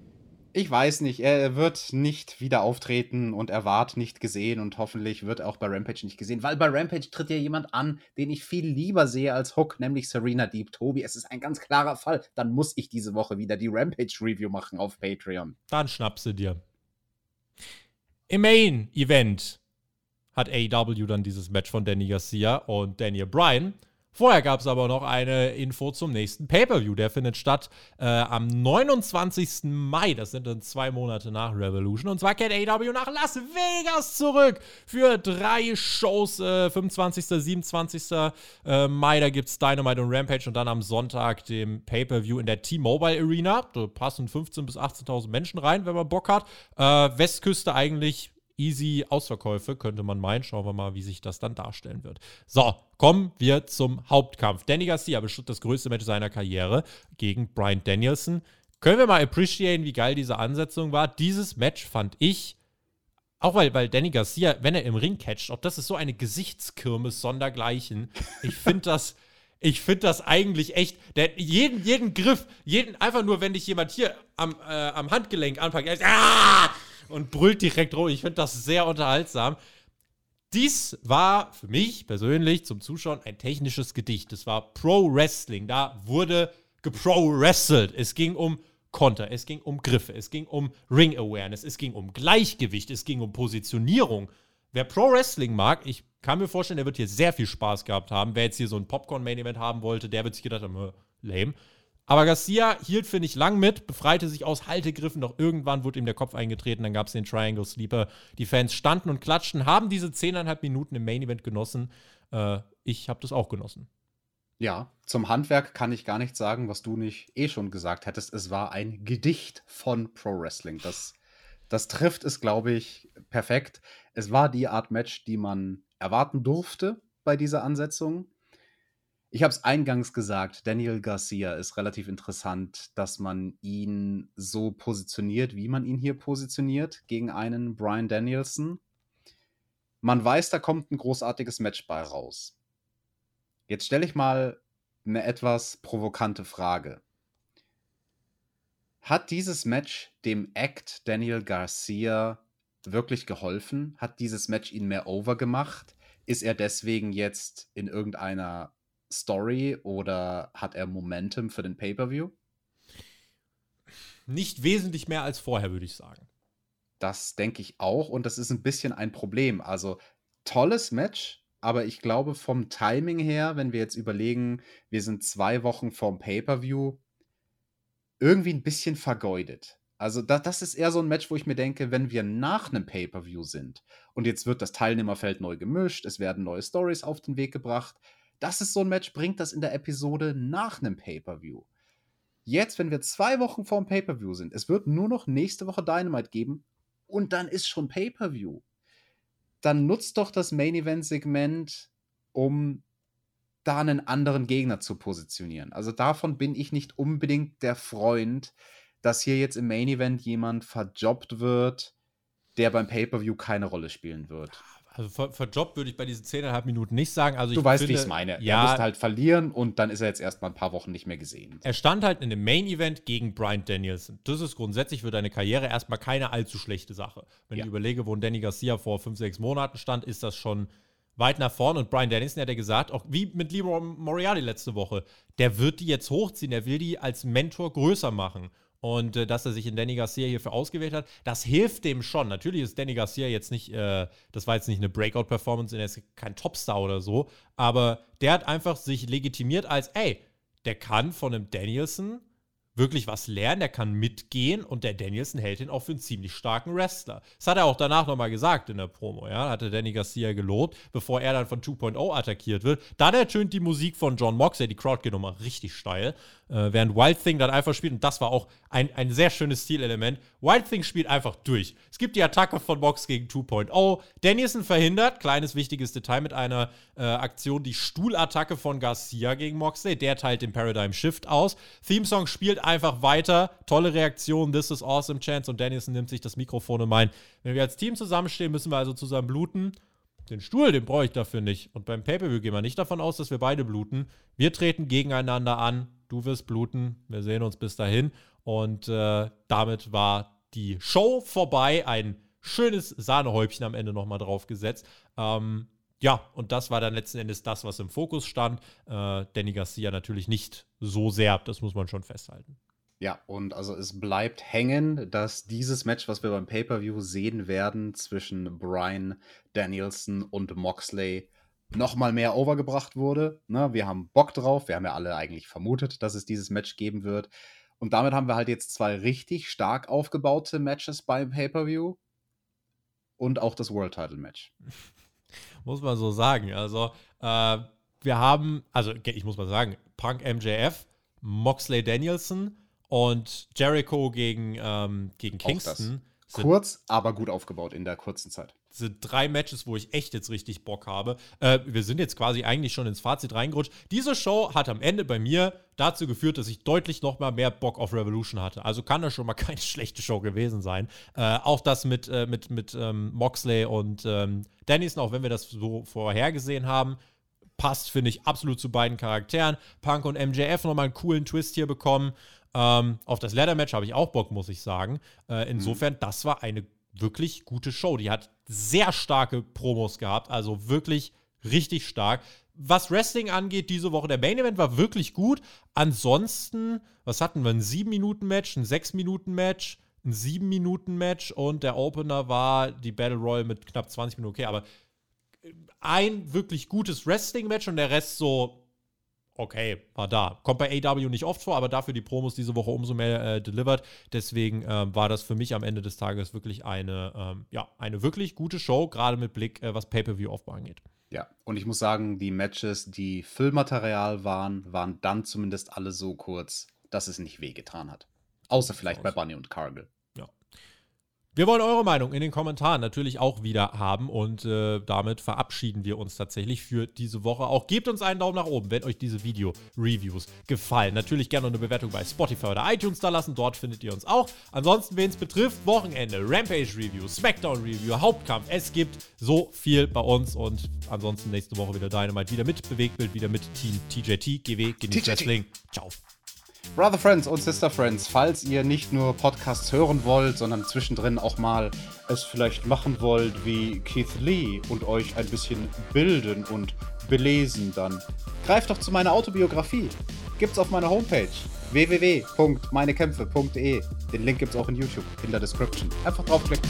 Ich weiß nicht, er wird nicht wieder auftreten und er ward nicht gesehen und hoffentlich wird er auch bei Rampage nicht gesehen, weil bei Rampage tritt ja jemand an, den ich viel lieber sehe als Hook, nämlich Serena Deep Tobi. Es ist ein ganz klarer Fall. Dann muss ich diese Woche wieder die Rampage Review machen auf Patreon. Dann schnappst du dir. Im Main Event hat AEW dann dieses Match von Danny Garcia und Daniel Bryan Vorher gab es aber noch eine Info zum nächsten Pay-Per-View. Der findet statt äh, am 29. Mai. Das sind dann zwei Monate nach Revolution. Und zwar kehrt AEW nach Las Vegas zurück für drei Shows. Äh, 25. 27. Äh, Mai, da gibt es Dynamite und Rampage. Und dann am Sonntag dem Pay-Per-View in der T-Mobile Arena. Da passen 15.000 bis 18.000 Menschen rein, wenn man Bock hat. Äh, Westküste eigentlich easy Ausverkäufe, könnte man meinen. Schauen wir mal, wie sich das dann darstellen wird. So, kommen wir zum Hauptkampf. Danny Garcia bestritt das größte Match seiner Karriere gegen Brian Danielson. Können wir mal appreciaten, wie geil diese Ansetzung war? Dieses Match fand ich, auch weil, weil Danny Garcia, wenn er im Ring catcht, auch das ist so eine Gesichtskirmes sondergleichen. Ich finde das. Ich finde das eigentlich echt, der, jeden, jeden Griff, jeden, einfach nur, wenn dich jemand hier am, äh, am Handgelenk anpackt, er ist, ah! Und brüllt direkt rum. Ich finde das sehr unterhaltsam. Dies war für mich persönlich zum Zuschauen ein technisches Gedicht. Es war Pro Wrestling. Da wurde gepro-wrestelt. Es ging um Konter, es ging um Griffe, es ging um Ring Awareness, es ging um Gleichgewicht, es ging um Positionierung. Wer Pro Wrestling mag, ich kann mir vorstellen, der wird hier sehr viel Spaß gehabt haben. Wer jetzt hier so ein Popcorn-Main-Event haben wollte, der wird sich gedacht haben, lame. Aber Garcia hielt, finde ich, lang mit, befreite sich aus Haltegriffen, doch irgendwann wurde ihm der Kopf eingetreten, dann gab es den Triangle Sleeper. Die Fans standen und klatschten, haben diese 10,5 Minuten im Main Event genossen. Äh, ich habe das auch genossen. Ja, zum Handwerk kann ich gar nichts sagen, was du nicht eh schon gesagt hättest. Es war ein Gedicht von Pro Wrestling. Das, das trifft es, glaube ich, perfekt. Es war die Art Match, die man erwarten durfte bei dieser Ansetzung. Ich habe es eingangs gesagt, Daniel Garcia ist relativ interessant, dass man ihn so positioniert, wie man ihn hier positioniert, gegen einen Brian Danielson. Man weiß, da kommt ein großartiges Match bei raus. Jetzt stelle ich mal eine etwas provokante Frage. Hat dieses Match dem Act Daniel Garcia wirklich geholfen? Hat dieses Match ihn mehr over gemacht? Ist er deswegen jetzt in irgendeiner Story oder hat er Momentum für den Pay-per-view? Nicht wesentlich mehr als vorher, würde ich sagen. Das denke ich auch und das ist ein bisschen ein Problem. Also tolles Match, aber ich glaube vom Timing her, wenn wir jetzt überlegen, wir sind zwei Wochen vorm Pay-per-view, irgendwie ein bisschen vergeudet. Also da, das ist eher so ein Match, wo ich mir denke, wenn wir nach einem Pay-per-view sind und jetzt wird das Teilnehmerfeld neu gemischt, es werden neue Stories auf den Weg gebracht, das ist so ein Match, bringt das in der Episode nach einem Pay-Per-View. Jetzt, wenn wir zwei Wochen vor dem Pay-Per-View sind, es wird nur noch nächste Woche Dynamite geben und dann ist schon Pay-Per-View. Dann nutzt doch das Main-Event-Segment, um da einen anderen Gegner zu positionieren. Also davon bin ich nicht unbedingt der Freund, dass hier jetzt im Main Event jemand verjobbt wird, der beim Pay-Per-View keine Rolle spielen wird. Also ver, verjobbt würde ich bei diesen 10,5 Minuten nicht sagen. Also du weißt, wie ich es meine. Ja, er musste halt verlieren und dann ist er jetzt erstmal ein paar Wochen nicht mehr gesehen. Er stand halt in dem Main Event gegen Brian Danielson. Das ist grundsätzlich für deine Karriere erstmal keine allzu schlechte Sache. Wenn ja. ich überlege, wo ein Danny Garcia vor 5, 6 Monaten stand, ist das schon weit nach vorne. Und Brian Danielson hat ja gesagt, auch wie mit Leroy Moriarty letzte Woche, der wird die jetzt hochziehen, der will die als Mentor größer machen und äh, dass er sich in Danny Garcia hierfür ausgewählt hat, das hilft dem schon. Natürlich ist Danny Garcia jetzt nicht, äh, das war jetzt nicht eine Breakout-Performance, er ist kein Topstar oder so, aber der hat einfach sich legitimiert als, ey, der kann von einem Danielson wirklich was lernen, der kann mitgehen und der Danielson hält ihn auch für einen ziemlich starken Wrestler. Das hat er auch danach nochmal gesagt in der Promo, ja, hatte Danny Garcia gelobt, bevor er dann von 2.0 attackiert wird. Dann ertönt die Musik von John Moxley, die Crowd geht nochmal richtig steil, äh, während Wild Thing dann einfach spielt und das war auch ein, ein sehr schönes Stilelement. Wild Thing spielt einfach durch. Es gibt die Attacke von Mox gegen 2.0, Danielson verhindert, kleines wichtiges Detail mit einer äh, Aktion, die Stuhlattacke von Garcia gegen Moxley, der teilt den Paradigm Shift aus. Theme Song spielt einfach weiter. Tolle Reaktion, This is awesome Chance und Danielson nimmt sich das Mikrofon und meint, wenn wir als Team zusammenstehen, müssen wir also zusammen bluten. den Stuhl, den brauche ich dafür nicht. Und beim Pay-Per-View gehen wir nicht davon aus, dass wir beide bluten. Wir treten gegeneinander an. Du wirst bluten. Wir sehen uns bis dahin. Und äh, damit war die Show vorbei. Ein schönes Sahnehäubchen am Ende nochmal draufgesetzt. Ähm, ja, und das war dann letzten Endes das, was im Fokus stand. Äh, Danny Garcia natürlich nicht so sehr, das muss man schon festhalten. Ja, und also es bleibt hängen, dass dieses Match, was wir beim Pay-Per-View sehen werden, zwischen Brian Danielson und Moxley, nochmal mehr overgebracht wurde. Ne, wir haben Bock drauf, wir haben ja alle eigentlich vermutet, dass es dieses Match geben wird. Und damit haben wir halt jetzt zwei richtig stark aufgebaute Matches beim Pay-Per-View und auch das World Title Match. muss man so sagen. Also, äh, wir haben, also ich muss mal sagen, Punk MJF, Moxley Danielson und Jericho gegen, ähm, gegen Kingston. Kurz, aber gut aufgebaut in der kurzen Zeit sind drei Matches, wo ich echt jetzt richtig Bock habe. Äh, wir sind jetzt quasi eigentlich schon ins Fazit reingerutscht. Diese Show hat am Ende bei mir dazu geführt, dass ich deutlich noch mal mehr Bock auf Revolution hatte. Also kann das schon mal keine schlechte Show gewesen sein. Äh, auch das mit, äh, mit, mit ähm, Moxley und ähm, Dennison, auch wenn wir das so vorhergesehen haben, passt, finde ich, absolut zu beiden Charakteren. Punk und MJF nochmal einen coolen Twist hier bekommen. Ähm, auf das Ladder-Match habe ich auch Bock, muss ich sagen. Äh, insofern, mhm. das war eine wirklich gute Show. Die hat sehr starke Promos gehabt, also wirklich richtig stark. Was Wrestling angeht, diese Woche, der Main Event war wirklich gut. Ansonsten, was hatten wir? Ein 7-Minuten-Match, ein 6-Minuten-Match, ein 7-Minuten-Match und der Opener war die Battle Royal mit knapp 20 Minuten. Okay, aber ein wirklich gutes Wrestling-Match und der Rest so okay, war da. Kommt bei AW nicht oft vor, aber dafür die Promos diese Woche umso mehr äh, delivered. Deswegen ähm, war das für mich am Ende des Tages wirklich eine, ähm, ja, eine wirklich gute Show, gerade mit Blick, äh, was Pay-Per-View-Aufbau angeht. Ja, und ich muss sagen, die Matches, die Füllmaterial waren, waren dann zumindest alle so kurz, dass es nicht wehgetan hat. Außer vielleicht bei Bunny und Cargill. Wir wollen eure Meinung in den Kommentaren natürlich auch wieder haben und äh, damit verabschieden wir uns tatsächlich für diese Woche auch. Gebt uns einen Daumen nach oben, wenn euch diese Video-Reviews gefallen. Natürlich gerne eine Bewertung bei Spotify oder iTunes da lassen, dort findet ihr uns auch. Ansonsten, wen es betrifft, Wochenende, Rampage-Review, Smackdown-Review, Hauptkampf. Es gibt so viel bei uns und ansonsten nächste Woche wieder Dynamite, wieder mit Bewegtbild, wieder mit Team TJT, GW, Genießt Wrestling. Ciao. Brother Friends und Sister Friends, falls ihr nicht nur Podcasts hören wollt, sondern zwischendrin auch mal es vielleicht machen wollt wie Keith Lee und euch ein bisschen bilden und belesen, dann greift doch zu meiner Autobiografie. Gibt's auf meiner Homepage www.meinekämpfe.de. Den Link gibt's auch in YouTube in der Description. Einfach draufklicken.